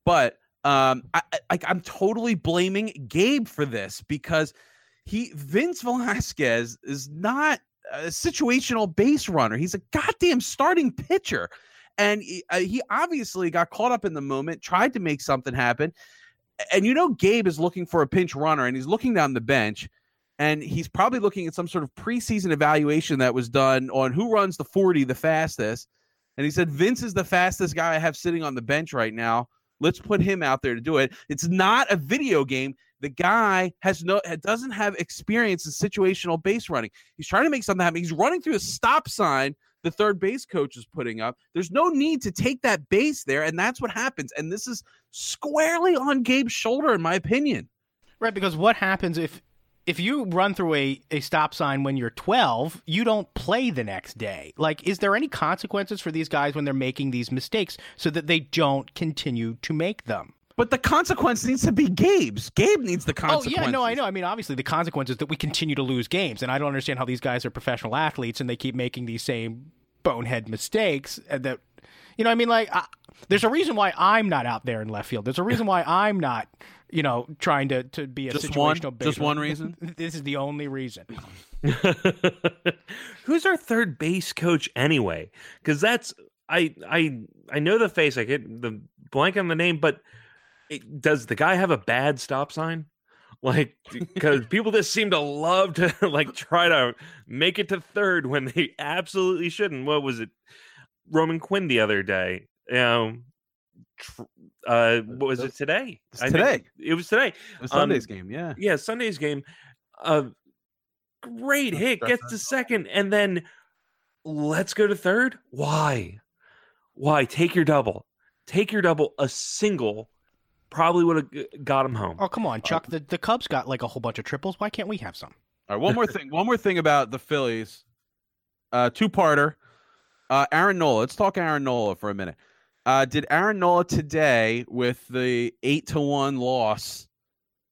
but um, I, I, I'm totally blaming Gabe for this because he Vince Velasquez is not a situational base runner. He's a goddamn starting pitcher, and he, uh, he obviously got caught up in the moment, tried to make something happen, and you know Gabe is looking for a pinch runner, and he's looking down the bench and he's probably looking at some sort of preseason evaluation that was done on who runs the 40 the fastest. And he said, Vince is the fastest guy I have sitting on the bench right now. Let's put him out there to do it. It's not a video game. The guy has no doesn't have experience in situational base running. He's trying to make something happen. He's running through a stop sign the third base coach is putting up. There's no need to take that base there, and that's what happens. And this is squarely on Gabe's shoulder, in my opinion. Right, because what happens if if you run through a, a stop sign when you're 12, you don't play the next day. Like, is there any consequences for these guys when they're making these mistakes so that they don't continue to make them? But the consequence needs to be Gabe's. Gabe needs the consequence. Oh yeah, no, I know. I mean, obviously, the consequence is that we continue to lose games, and I don't understand how these guys are professional athletes and they keep making these same bonehead mistakes. Uh, that, you know, I mean, like, I, there's a reason why I'm not out there in left field. There's a reason why I'm not, you know, trying to to be a just situational. One, just one reason. this is the only reason. Who's our third base coach anyway? Because that's I I I know the face. I get the blank on the name, but it, does the guy have a bad stop sign? Like, because people just seem to love to like try to make it to third when they absolutely shouldn't. What was it? Roman Quinn the other day. You know, tr- uh, what was it today? I today. it was today. It was Sunday's um, game. Yeah. Yeah. Sunday's game. Uh, great hit, gets to second, and then let's go to third. Why? Why? Take your double. Take your double. A single probably would have got him home. Oh come on, Chuck. Uh, the the Cubs got like a whole bunch of triples. Why can't we have some? All right, one more thing. One more thing about the Phillies. Uh, two parter. Uh, Aaron Nola. Let's talk Aaron Nola for a minute. Uh, did Aaron Nola today with the eight to one loss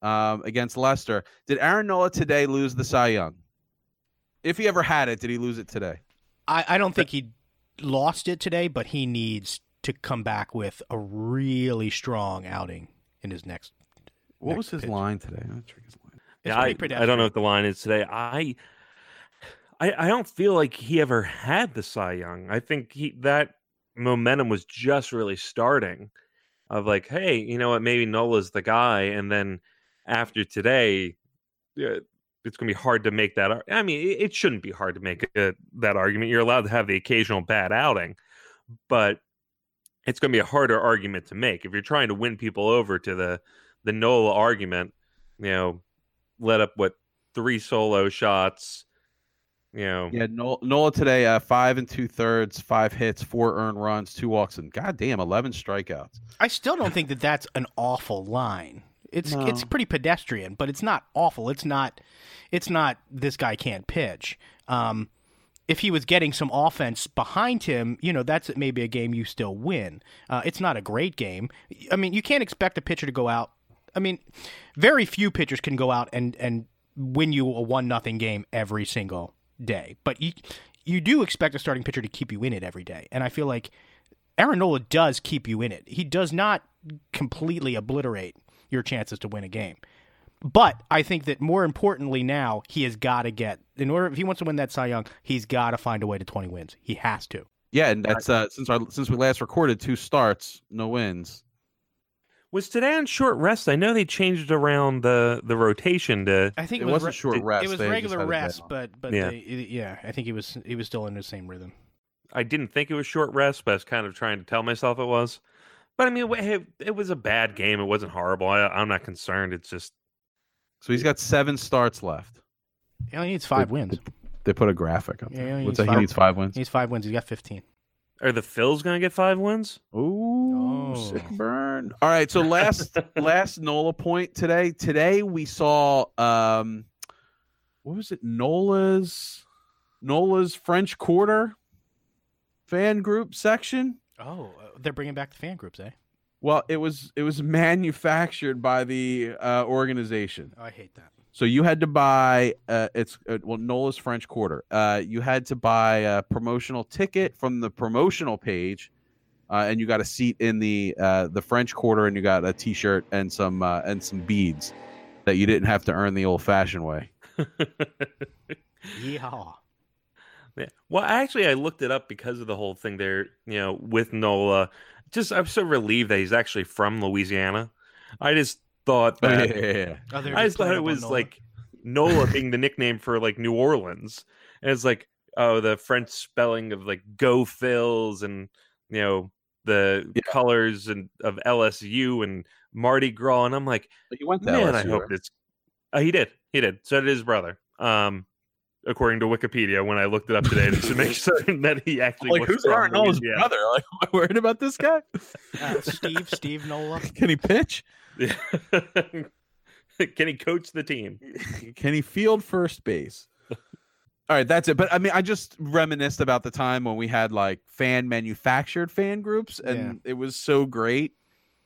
um, against Lester? Did Aaron Nola today lose the Cy Young? If he ever had it, did he lose it today? I, I don't think he lost it today, but he needs to come back with a really strong outing in his next. What next was his pitch. line today? Yeah, I, I don't know what the line is today. I, I I don't feel like he ever had the Cy Young. I think he that momentum was just really starting. Of like, hey, you know what? Maybe Nola's the guy, and then after today, it's going to be hard to make that. ar- I mean, it, it shouldn't be hard to make a, that argument. You're allowed to have the occasional bad outing, but it's going to be a harder argument to make if you're trying to win people over to the the Nola argument. You know, let up what three solo shots. You know, Yeah, Nola, Nola today, uh, five and two thirds, five hits, four earned runs, two walks, and goddamn, eleven strikeouts. I still don't think that that's an awful line. It's No. it's pretty pedestrian, but it's not awful. It's not it's not this guy can't pitch. Um, if he was getting some offense behind him, you know that's maybe a game you still win. Uh, it's not a great game. I mean, you can't expect a pitcher to go out. I mean, very few pitchers can go out and and win you a one nothing game every single day. But you you do expect a starting pitcher to keep you in it every day, and I feel like Aaron Nola does keep you in it. He does not completely obliterate your chances to win a game. But I think that more importantly now, he has got to get in order if he wants to win that Cy Young, he's got to find a way to 20 wins. He has to. Yeah, and that's uh, since our since we last recorded, two starts, no wins. Was today on short rest? I know they changed around the the rotation to. I think It, it, was wasn't re- short it- rest. it was they regular had a day rest, but but Yeah. they, yeah, I think he was he was still in the same rhythm. I didn't think it was short rest, but I was kind of trying to tell myself it was. But I mean, it, it was a bad game. It wasn't horrible. I, I'm not concerned. It's just so he's got seven starts left. He only needs five wins. They put a graphic up Yeah, there. he Looks needs like he five- needs five wins. He needs five wins. He's got 15. Are the Phils going to get five wins? Ooh, Oh. sick burn. All right, so last last Nola point today. Today we saw um what was it? Nola's Nola's French Quarter fan group section. Oh, uh, they're bringing back the fan groups, eh? Well, it was it was manufactured by the uh, organization. Oh, I hate that. So you had to buy uh, it's uh, well Nola's French Quarter. Uh, you had to buy a promotional ticket from the promotional page, uh, and you got a seat in the uh, the French Quarter, and you got a T-shirt and some uh, and some beads that you didn't have to earn the old-fashioned way. Yeehaw. Yeah. Well, actually, I looked it up because of the whole thing there. You know, with Nola. Just I'm so relieved that he's actually from Louisiana. I just thought Oh, that yeah, yeah, yeah. Oh, I just thought it was Nola. like Nola being the nickname for like New Orleans, and it's like oh the French spelling of like Go Phils and you know the Yeah. colors and of LSU and Mardi Gras, and I'm like, He went to man, I hope right? it's. Uh, he did, he did. So did his brother. Um, according to Wikipedia, when I looked it up today, just to make certain that he actually like was who's from Aaron Nola's Louisiana. brother? Like, am I worried about this guy? Uh, Steve, Steve Nola. Can he pitch? Can he coach the team? Can he field first base? All right, that's it. But I mean, I just reminisced about the time when we had like fan manufactured fan groups, and it was so great.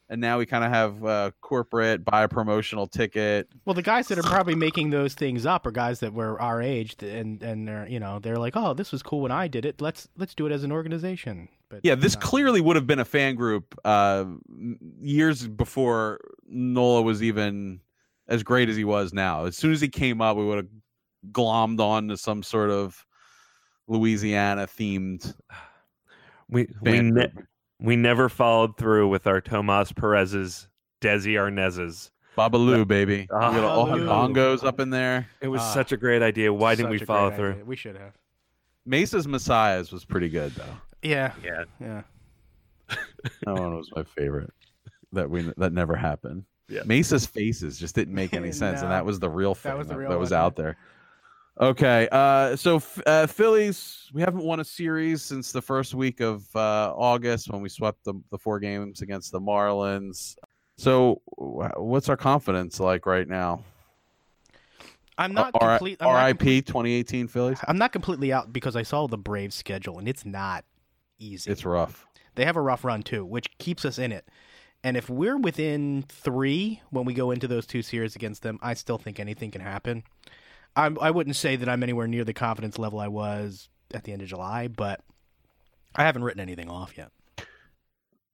And now we kind of have uh, corporate buy a promotional ticket. Well, the guys that are probably making those things up are guys that were our age, and and they're you know they're like, oh, this was cool when I did it. Let's let's do it as an organization. But Yeah, this no. clearly would have been a fan group uh, years before Nola was even as great as he was now. As soon as he came up, we would have glommed on to some sort of Louisiana themed We we fan ne- group. We never followed through with our Tomas Perez's, Desi Arnaz's. Babaloo, baby. We Ah, got all the bongos up in there. It was Ah, such a great idea. Why didn't we follow through? idea. We should have. Mesa's Messiahs was pretty good though. Yeah, Yeah, yeah. That one was my favorite. That we that never happened. Yeah. Mesa's faces just didn't make any sense, and that was the real thing that was was, the real one, out there. Okay, uh, so uh, Phillies, we haven't won a series since the first week of uh, August when we swept the, the four games against the Marlins. So, what's our confidence like right now? I'm not R- complete. I'm RIP complete- 2018 Phillies. I'm not completely out because I saw the Braves schedule and it's not easy. It's rough. they have a rough run too, which keeps us in it. And if we're within three when we go into those two series against them, I still think anything can happen. I'm, I wouldn't say that I'm anywhere near the confidence level I was at the end of July, but I haven't written anything off yet.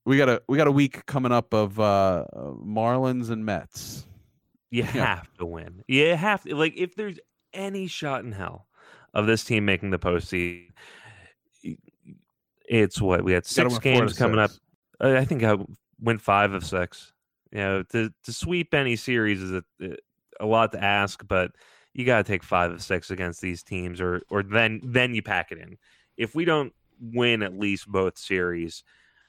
We got a we got a week coming up of uh, Marlins and Mets. you Yeah. have to win. You have to. Like, if there's any shot in hell of this team making the postseason, it's what we had six win four to games coming up. six. Uh, I think I went five of six. You know, to to sweep any series is a, a lot to ask, but you got to take five of six against these teams, or or then then you pack it in. If we don't win at least both series,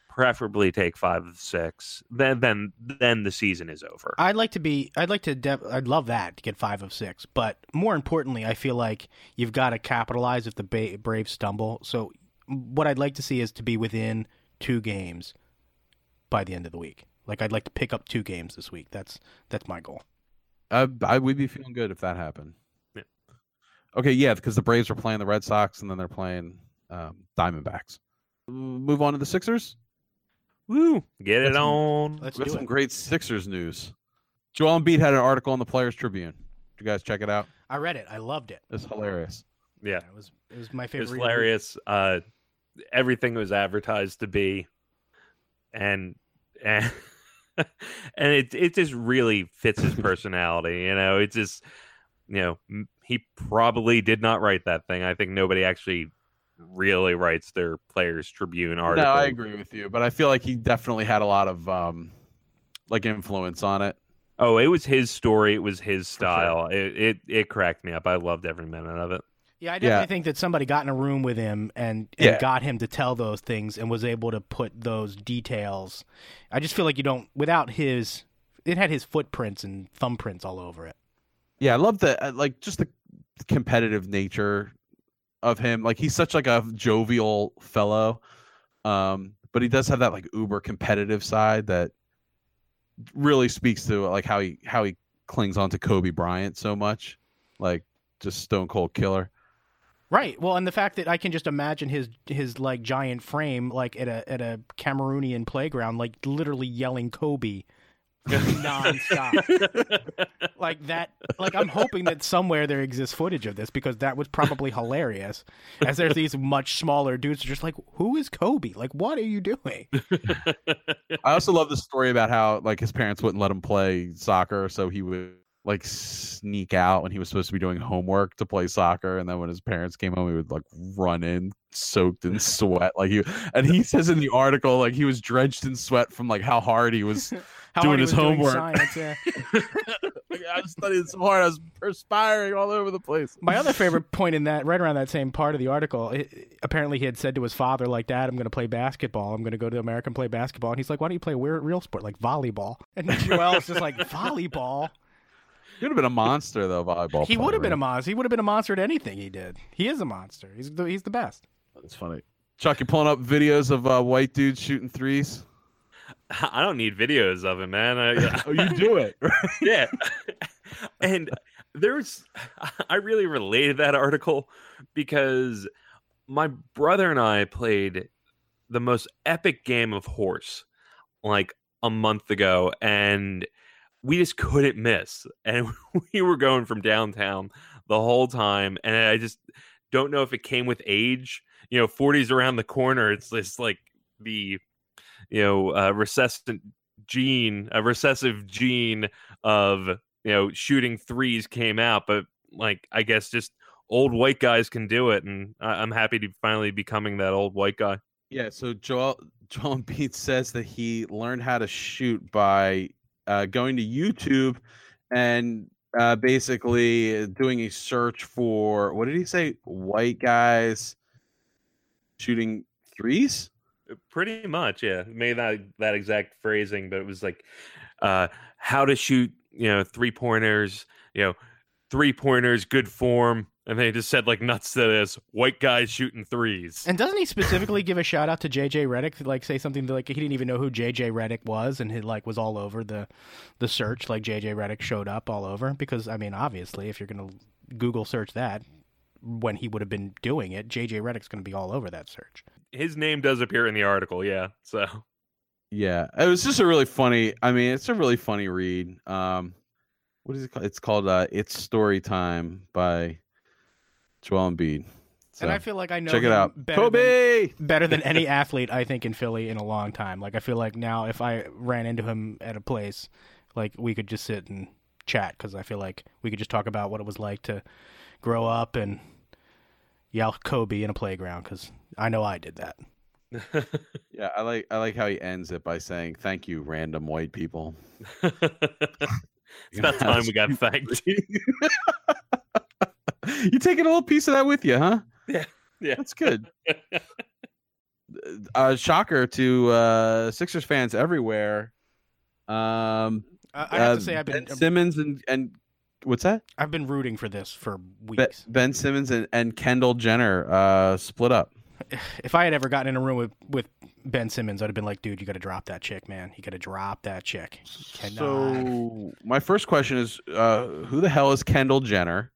preferably take five of six, then then then the season is over. I'd like to be. I'd like to. I'd love that to get five of six. But more importantly, I feel like you've got to capitalize if the ba- Braves stumble. So what I'd like to see is to be within two games by the end of the week. Like I'd like to pick up two games this week. That's that's my goal. I, I would be feeling good if that happened. Yeah. Okay, yeah, because the Braves are playing the Red Sox and then they're playing um, Diamondbacks. Move on to the Sixers. Woo! Get it That's- on. Let's we got do some it. great Sixers news. Joel Embiid had an article in the Players Tribune. Did you guys check it out? I read it. I loved it. It's hilarious. Yeah, It was it was my it favorite. was read of the week. hilarious. Uh, everything was advertised to be, and and and it it just really fits his personality. You know, it just you know he probably did not write that thing. I think nobody actually really writes their Players Tribune article. No, I agree with you, but I feel like he definitely had a lot of um, like influence on it. Oh, it was his story. It was his sure. style. It, it it cracked me up. I loved every minute of it. Yeah, I definitely Yeah. think that somebody got in a room with him and, and Yeah. got him to tell those things and was able to put those details. I just feel like you don't without his. It had his footprints and thumbprints all over it. Yeah, I love the uh, like just the competitive nature of him. Like he's such like a jovial fellow, um, but he does have that like uber competitive side that really speaks to like how he how he clings on to Kobe Bryant so much, like just stone cold killer. Right. Well, and the fact that I can just imagine his his like giant frame like at a at a Cameroonian playground, like literally yelling Kobe nonstop. like that like I'm hoping that somewhere there exists footage of this because that was probably hilarious. As there's these much smaller dudes just like, Who is Kobe? Like what are you doing? I also love the story about how like his parents wouldn't let him play soccer, so he would like sneak out when he was supposed to be doing homework to play soccer, and then when his parents came home, he would like run in soaked in sweat, like he. And he says in the article like he was drenched in sweat from like how hard he was How Doing he his was doing homework. science, yeah. I was studying so hard, I was perspiring all over the place. My other favorite point in that, right around that same part of the article, it, apparently he had said to his father, like, Dad, I'm going to play basketball. I'm going to go to America and play basketball. And he's like, Why don't you play a weird, real sport like volleyball? And Joel's just like, Volleyball? He would have been a monster though, volleyball. He would have player, been a monster. He would have been a monster at anything he did. He is a monster. He's the, he's the best. That's funny. Chuck, you pulling up videos of uh, white dudes shooting threes? I don't need videos of it, man. I, Oh, you do it. yeah. and there's, I really related that article because my brother and I played the most epic game of horse like a month ago, and we just couldn't miss. And we were going from downtown the whole time, and I just don't know if it came with age. You know, 40s around the corner. It's just like the, you know, uh, recessive gene, a recessive gene of you know shooting threes came out, but like I guess just old white guys can do it, and I- I'm happy to finally becoming that old white guy. Yeah, so Joel Joel Embiid says that he learned how to shoot by uh, going to YouTube and uh, basically doing a search for what did he say? White guys shooting threes. Pretty much, yeah. Maybe not that exact phrasing, but it was like uh, how to shoot, you know, three pointers, you know, three pointers, good form. And they just said like nuts to this white guys shooting threes. And doesn't he specifically give a shout out to JJ Redick? Like say something like he didn't even know who JJ Redick was, and he like was all over the the search. Like JJ Redick showed up all over because I mean, obviously, if you're gonna Google search that when he would have been doing it, JJ Redick's gonna be all over that search. His name does appear in the article, yeah. So Yeah, it was just a really funny. I mean, it's a really funny read. Um, what is it called? It's called uh, "It's Story Time" by Joel Embiid. So and I feel like I know check it out. better than- Kobe. better than any athlete I think in Philly in a long time. Like I feel like now if I ran into him at a place, like we could just sit and chat because I feel like we could just talk about what it was like to grow up and yell Kobe in a playground because I know I did that. Yeah, I like I like how he ends it by saying, "Thank you, random white people." it's about time we got thanked. You taking a little piece of that with you, huh? Yeah, yeah. That's good. uh, shocker to uh, Sixers fans everywhere. Um, I, I have uh, to say I've been Ben Simmons and and what's that? I've been rooting for this for weeks. ben Simmons and, and Kendall Jenner uh, split up. If I had ever gotten in a room with with Ben Simmons, I'd have been like, dude, you got to drop that chick, man. You got to drop that chick. Cannot. So my first question is, uh, who the hell is Kendall Jenner?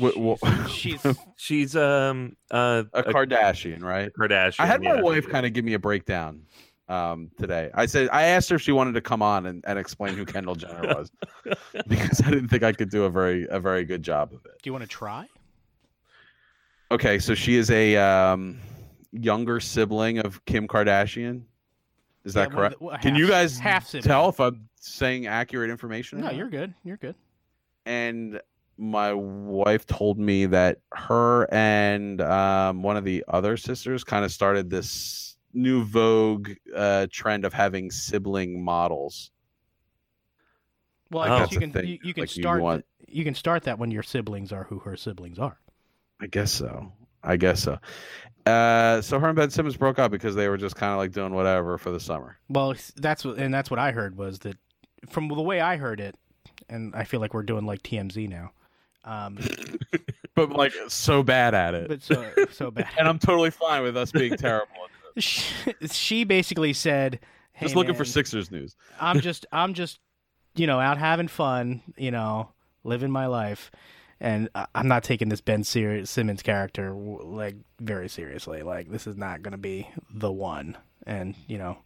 Wh- wh- She's She's um uh, a Kardashian, right? Kardashian. I had my yeah. wife kind of give me a breakdown um, today. I said I asked her if she wanted to come on and, and explain who Kendall Jenner was because I didn't think I could do a very a very good job of it. Do you want to try? Okay, so she is a um, younger sibling of Kim Kardashian. Is that Yeah, one correct? the- well, Can you guys half tell if I'm saying accurate information? No, not? you're good. You're good. and my wife told me that her and um, one of the other sisters kind of started this new vogue uh, trend of having sibling models. Well, I Oh. guess you can you, you can Like, you start want- you can start that when your siblings are who her siblings are. I guess so. I guess so. Uh, so her and Ben Simmons broke up because they were just kind of like doing whatever for the summer. Well, that's what and that's what I heard was that from the way I heard it, and I feel like we're doing like TMZ now. Um, But like so bad at it. but so so bad. and I'm totally fine with us being terrible. at it. she, she basically said, hey, just looking for Sixers news. I'm just I'm just you know out having fun, you know, living my life, and I- I'm not taking this Ben Ser- Simmons character like very seriously. Like this is not going to be the one, and you know.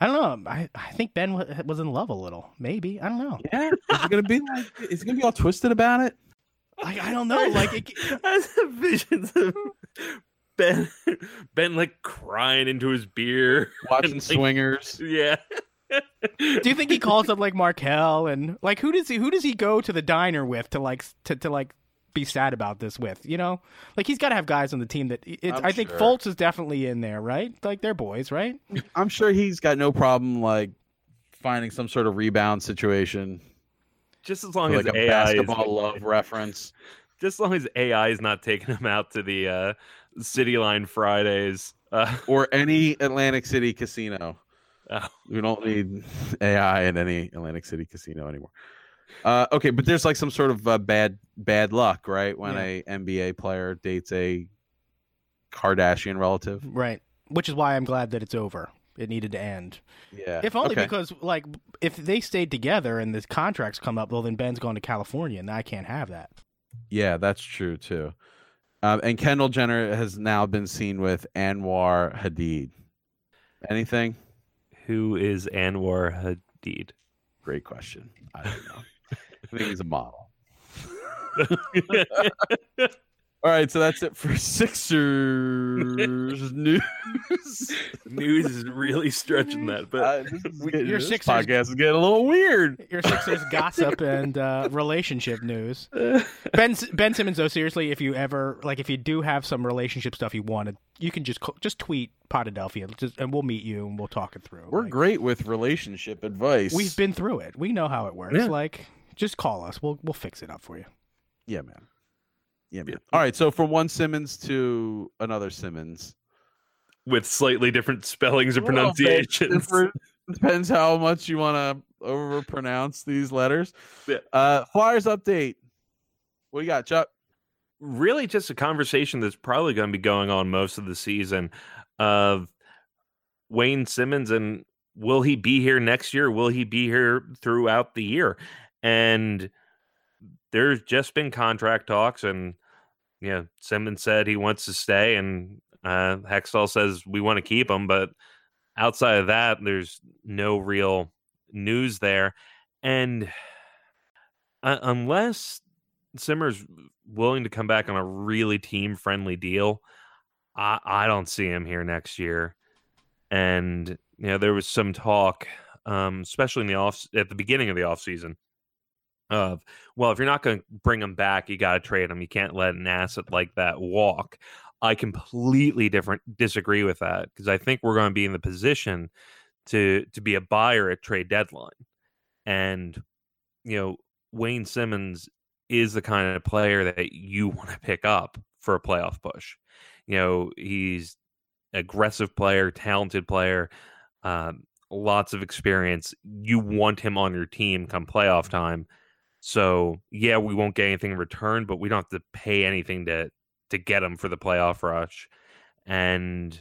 I don't know. I, I think Ben wa- was in love a little. Maybe I don't know. Yeah, is it gonna be like? Is it gonna be all twisted about it? I, I don't know. Like it, I have visions of Ben Ben like crying into his beer. Watching and, like, swingers. Yeah. Do you think he calls up like Markelle and like who does he who does he go to the diner with to like to, to like be sad about this with? You know, like he's got to have guys on the team that it's. I'm I think sure. Fultz is definitely in there, right? Like they're boys, right? I'm sure he's got no problem like finding some sort of rebound situation, Just as long like as a AI is, love reference. just as long as AI is not taking him out to the uh, City Line Fridays. Uh, or any Atlantic City casino. Oh. We don't need AI in any Atlantic City casino anymore. Uh, okay, but there's like some sort of uh, bad bad luck, right? When a NBA player dates a Kardashian relative. Right. Which is why I'm glad that it's over. It needed to end. Yeah. If only okay. because, like, if they stayed together and the contracts come up, well, then Ben's going to California, and I can't have that. Yeah, that's true too. Um, and Kendall Jenner has now been seen with Anwar Hadid. Anything? who is Anwar Hadid? Great question. I don't know. I think he's a model. All right, so that's it for Sixers news. News is really stretching that, but Uh, this your this Sixers- podcast is getting a little weird. Your Sixers gossip and uh, relationship news. Ben Ben Simmons, though, seriously, if you ever like, if you do have some relationship stuff you wanted, you can just just tweet Podadelphia, just, and we'll meet you and we'll talk it through. We're Like, great with relationship advice. We've been through it. We know how it works. Yeah. Like, just call us. We'll we'll fix it up for you. yeah, man. Yeah, man. All right, so from one Simmons to another Simmons. with slightly different spellings or Well, pronunciations. different- Depends how much you want to overpronounce these letters. Yeah. Uh, Flyers update. What do you got, Chuck? really just a conversation that's probably going to be going on most of the season of Wayne Simmonds and will he be here next year? Will he be here throughout the year? And there's just been contract talks, and know, Simmonds said he wants to stay, and uh, Hextall says we want to keep him, but outside of that, there's no real news there, and uh, unless Simmer's willing to come back on a really team friendly deal, I, I don't see him here next year. And you know, there was some talk, um, especially in the off at the beginning of the off season, of well, if you're not going to bring him back, you got to trade him. You can't let an asset like that walk. I completely different disagree with that because I think we're going to be in the position to to be a buyer at trade deadline, and you know Wayne Simmonds is the kind of player that you want to pick up for a playoff push. You know, he's aggressive player, talented player, um, lots of experience. You want him on your team come playoff time. So yeah, we won't get anything in return, but we don't have to pay anything to to get him for the playoff rush. And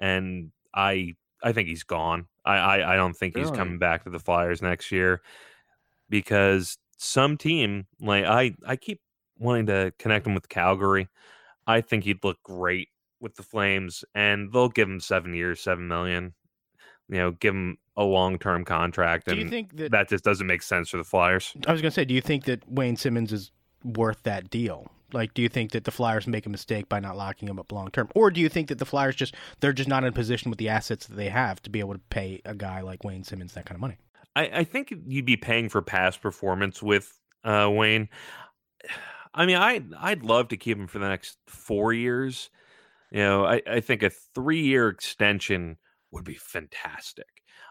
and I I think he's gone. I I, I don't think he's coming back to the Flyers next year because some team like I I keep wanting to connect him with Calgary. I think he'd look great with the Flames, and they'll give him seven years, seven million. You know, give him a long term contract, Do you think that, that just doesn't make sense for the Flyers. I was going to say, do you think that Wayne Simmonds is worth that deal? Like, do you think that the Flyers make a mistake by not locking him up long term, or do you think that the Flyers just they're just not in a position with the assets that they have to be able to pay a guy like Wayne Simmonds that kind of money? I, I think you'd be paying for past performance with uh, Wayne. I mean, I I'd love to keep him for the next four years. You know, I, I think a three year extension would be fantastic.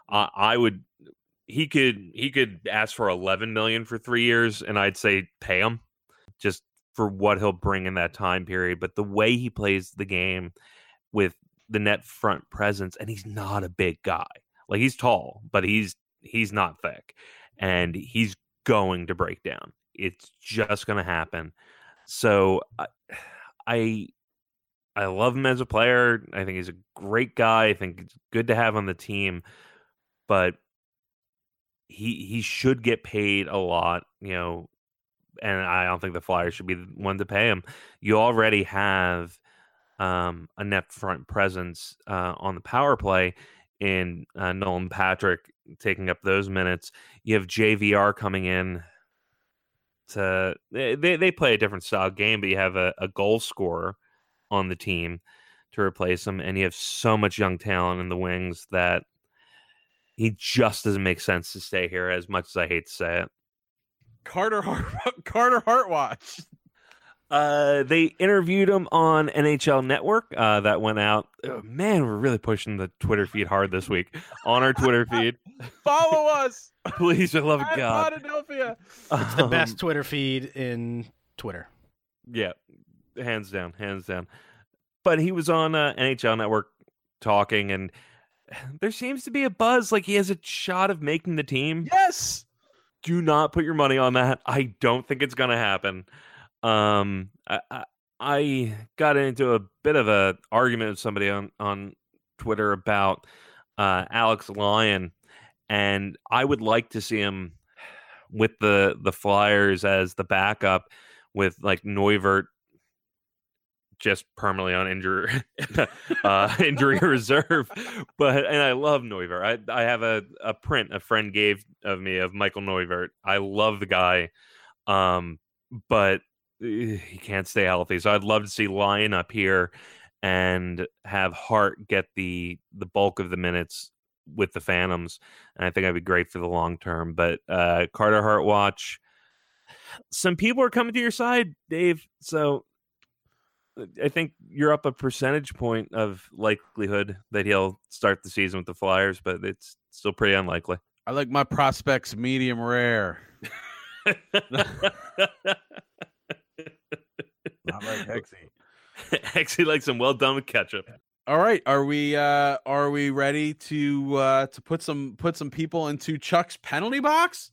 Uh, I would. He could he could ask for eleven million for three years, and I'd say pay him just for what he'll bring in that time period. But the way he plays the game with the net front presence, and he's not a big guy. Like he's tall, but he's he's not thick, and he's going to break down. It's just going to happen. So I, I I love him as a player. I think he's a great guy. I think it's good to have on the team, but he he should get paid a lot, you know. And I don't think the Flyers should be the one to pay him. You already have um, a net front presence uh, on the power play in uh, Nolan Patrick taking up those minutes. You have JVR coming in to they they play a different style game, but you have a, a goal scorer on the team to replace him, and you have so much young talent in the wings that he just doesn't make sense to stay here. As much as I hate to say it, Carter Hart- Carter Hartwatch. Uh, they interviewed him on NHL Network. Uh, that went out. Oh, man, we're really pushing the Twitter feed hard this week on our Twitter feed. Follow us. Please, for love of God. Philadelphia. It's the Um, best Twitter feed in Twitter. Yeah, hands down, hands down. But he was on uh, NHL Network talking, and there seems to be a buzz like he has a shot of making the team. Yes. Do not put your money on that. I don't think it's going to happen. Um, I, I, I got into a bit of a argument with somebody on on Twitter about uh, Alex Lyon, and I would like to see him with the the Flyers as the backup with like Neuvirth just permanently on injury uh, injury reserve. But and I love Neuvirth. I I have a, a print a friend gave of me of Michael Neuvirth. I love the guy, um, but eh, he can't stay healthy. So I'd love to see Lyon up here and have Hart get the the bulk of the minutes with the Phantoms, and I think that'd be great for the long term. But uh, Carter Hart watch. Some people are coming to your side, Dave. So I think you're up a percentage point of likelihood that he'll start the season with the Flyers, but it's still pretty unlikely. I like my prospects medium rare. Not like Hexy. Actually, likes some well done with ketchup. All right, are we uh are we ready to uh to put some put some people into Chuck's penalty box?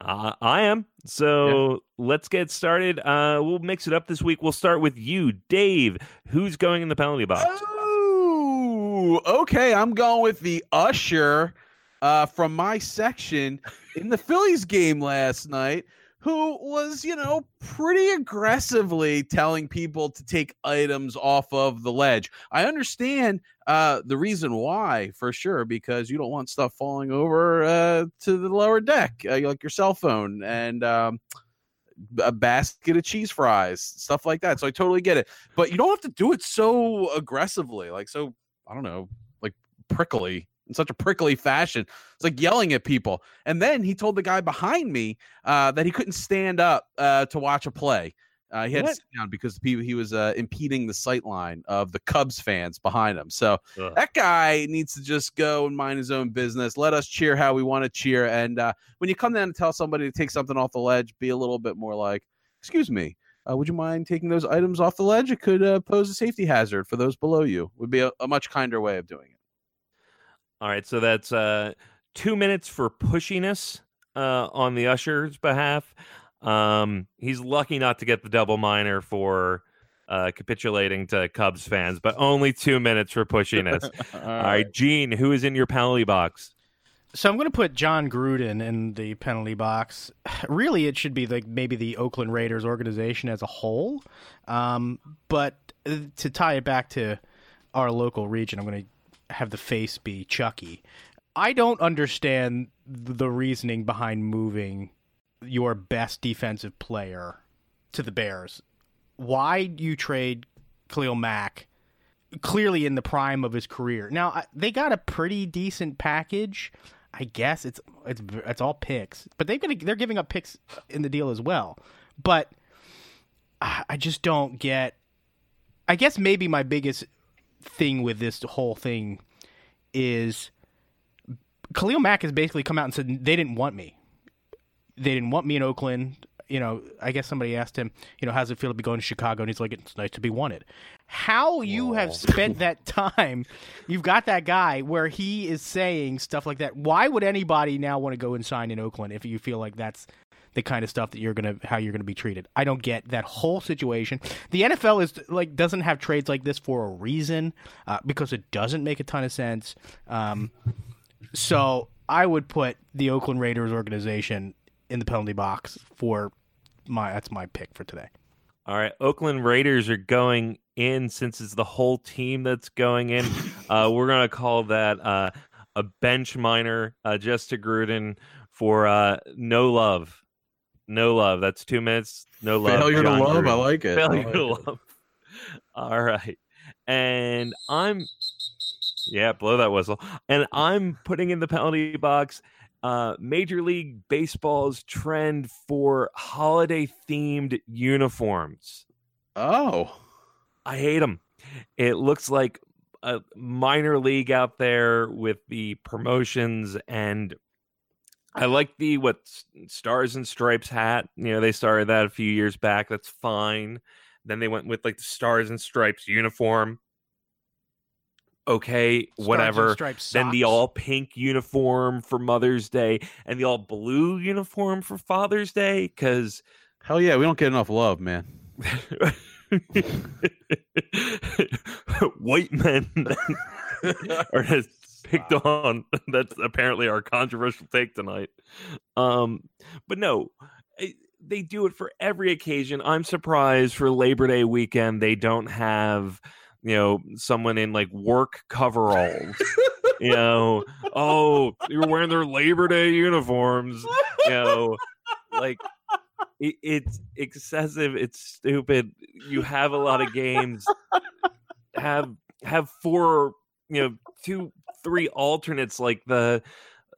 Uh, I am. So let's get started. Uh, we'll mix it up this week. We'll start with you, Dave. Who's going in the penalty box? Oh, okay. I'm going with the usher uh, from my section in the Phillies game last night, who was, you know, pretty aggressively telling people to take items off of the ledge. I understand uh, the reason why, for sure, because you don't want stuff falling over uh, to the lower deck, uh, like your cell phone and. Um, a basket of cheese fries, stuff like that. So I totally get it. But you don't have to do it so aggressively, like so, I don't know, like prickly in such a prickly fashion. It's like yelling at people. And then he told the guy behind me uh, that he couldn't stand up uh, to watch a play. Uh, he had What? to sit down because the people, he was uh, impeding the sight line of the Cubs fans behind him. So Ugh. that guy needs to just go and mind his own business. Let us cheer how we want to cheer. And uh, when you come down and tell somebody to take something off the ledge, be a little bit more like, "Excuse me, uh, would you mind taking those items off the ledge? It could uh, pose a safety hazard for those below you." Would be a, a much kinder way of doing it. All right, so that's uh, two minutes for pushiness uh, on the usher's behalf. Um, he's lucky not to get the double minor for uh, capitulating to Cubs fans, but only two minutes for pushiness. All All right, Gene, who is in your penalty box? So I'm going to put Jon Gruden in the penalty box. Really, it should be like maybe the Oakland Raiders organization as a whole. Um, but uh, to tie it back to our local region, I'm going to have the face be Chucky. I don't understand the reasoning behind moving your best defensive player to the Bears. Why you trade Khalil Mack clearly in the prime of his career? Now they got a pretty decent package. I guess it's it's it's all picks, but they've got they're giving up picks in the deal as well. But I just don't get. I guess maybe my biggest thing with this whole thing is Khalil Mack has basically come out and said they didn't want me. They didn't want me in Oakland. You know, I guess somebody asked him, you know, how's it feel to be going to Chicago? And he's like, it's nice to be wanted. How you have spent that time, you've got that guy where he is saying stuff like that. Why would anybody now want to go and sign in Oakland if you feel like that's the kind of stuff that you're gonna how you're gonna be treated? I don't get that whole situation. The NFL is like doesn't have trades like this for a reason uh, because it doesn't make a ton of sense. Um, so I would put the Oakland Raiders organization in the penalty box for my that's my pick for today. All right, Oakland Raiders are going in since it's the whole team that's going in. Uh, we're gonna call that uh, a bench minor uh, just to Gruden for uh, no love, no love. That's two minutes. No love. Failure to John love. I like it. Failure like to it. love. All right, and I'm yeah, blow that whistle. And I'm putting in the penalty box uh, Major League Baseball's trend for holiday themed uniforms. Oh, I hate them. It looks like a minor league out there with the promotions and I like the what stars and stripes hat. You know, they started that a few years back. That's fine. Then they went with like the stars and stripes uniform. Okay, Stars and whatever. stripes Then the all pink uniform for Mother's Day and the all blue uniform for Father's Day because hell yeah, we don't get enough love, man. white men are just picked on. That's apparently our controversial take tonight. Um, but no, eh, they do it for every occasion. I'm surprised for Labor Day weekend they don't have you know someone in like work coveralls. you know, oh, you're wearing their Labor Day uniforms. You know, like it, it's excessive. It's stupid. You have a lot of games. Have have four, you know, two, three alternates like the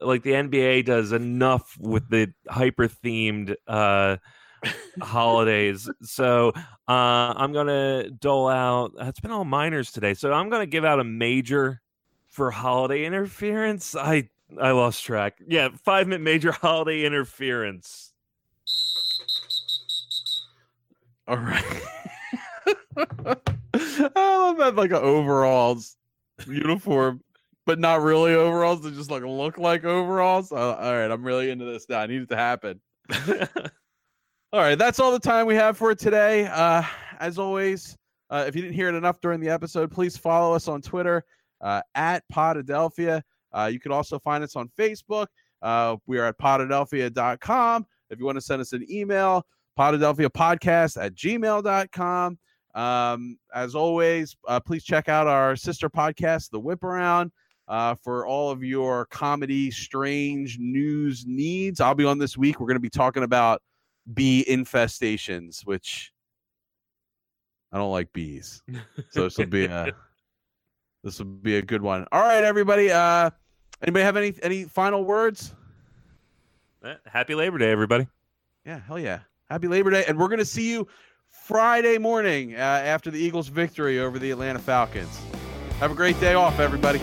like the NBA does enough with the hyper themed uh holidays. So uh I'm gonna dole out it's been all minors today. So I'm gonna give out a major for holiday interference. I I lost track. Yeah, five minute major holiday interference. All right. I love that like a overalls uniform, but not really overalls. They just like look like overalls. Uh, all right, I'm really into this now. I need it to happen. All right, that's all the time we have for today. Uh, as always, uh, if you didn't hear it enough during the episode, please follow us on Twitter uh, at Podadelphia. Uh, you can also find us on Facebook. Uh, we are at podadelphia.com. If you want to send us an email, Podadelphia podcast at gmail.com. Um, as always, uh, please check out our sister podcast, The Whip Around, uh, for all of your comedy, strange news needs. I'll be on this week. We're going to be talking about bee infestations, which I don't like bees. So this will be a this will be a good one. All right, everybody. Uh, anybody have any any final words? Eh, Happy Labor Day, everybody. Yeah, hell yeah. Happy Labor Day. And we're going to see you Friday morning uh, after the Eagles' victory over the Atlanta Falcons. Have a great day off, everybody.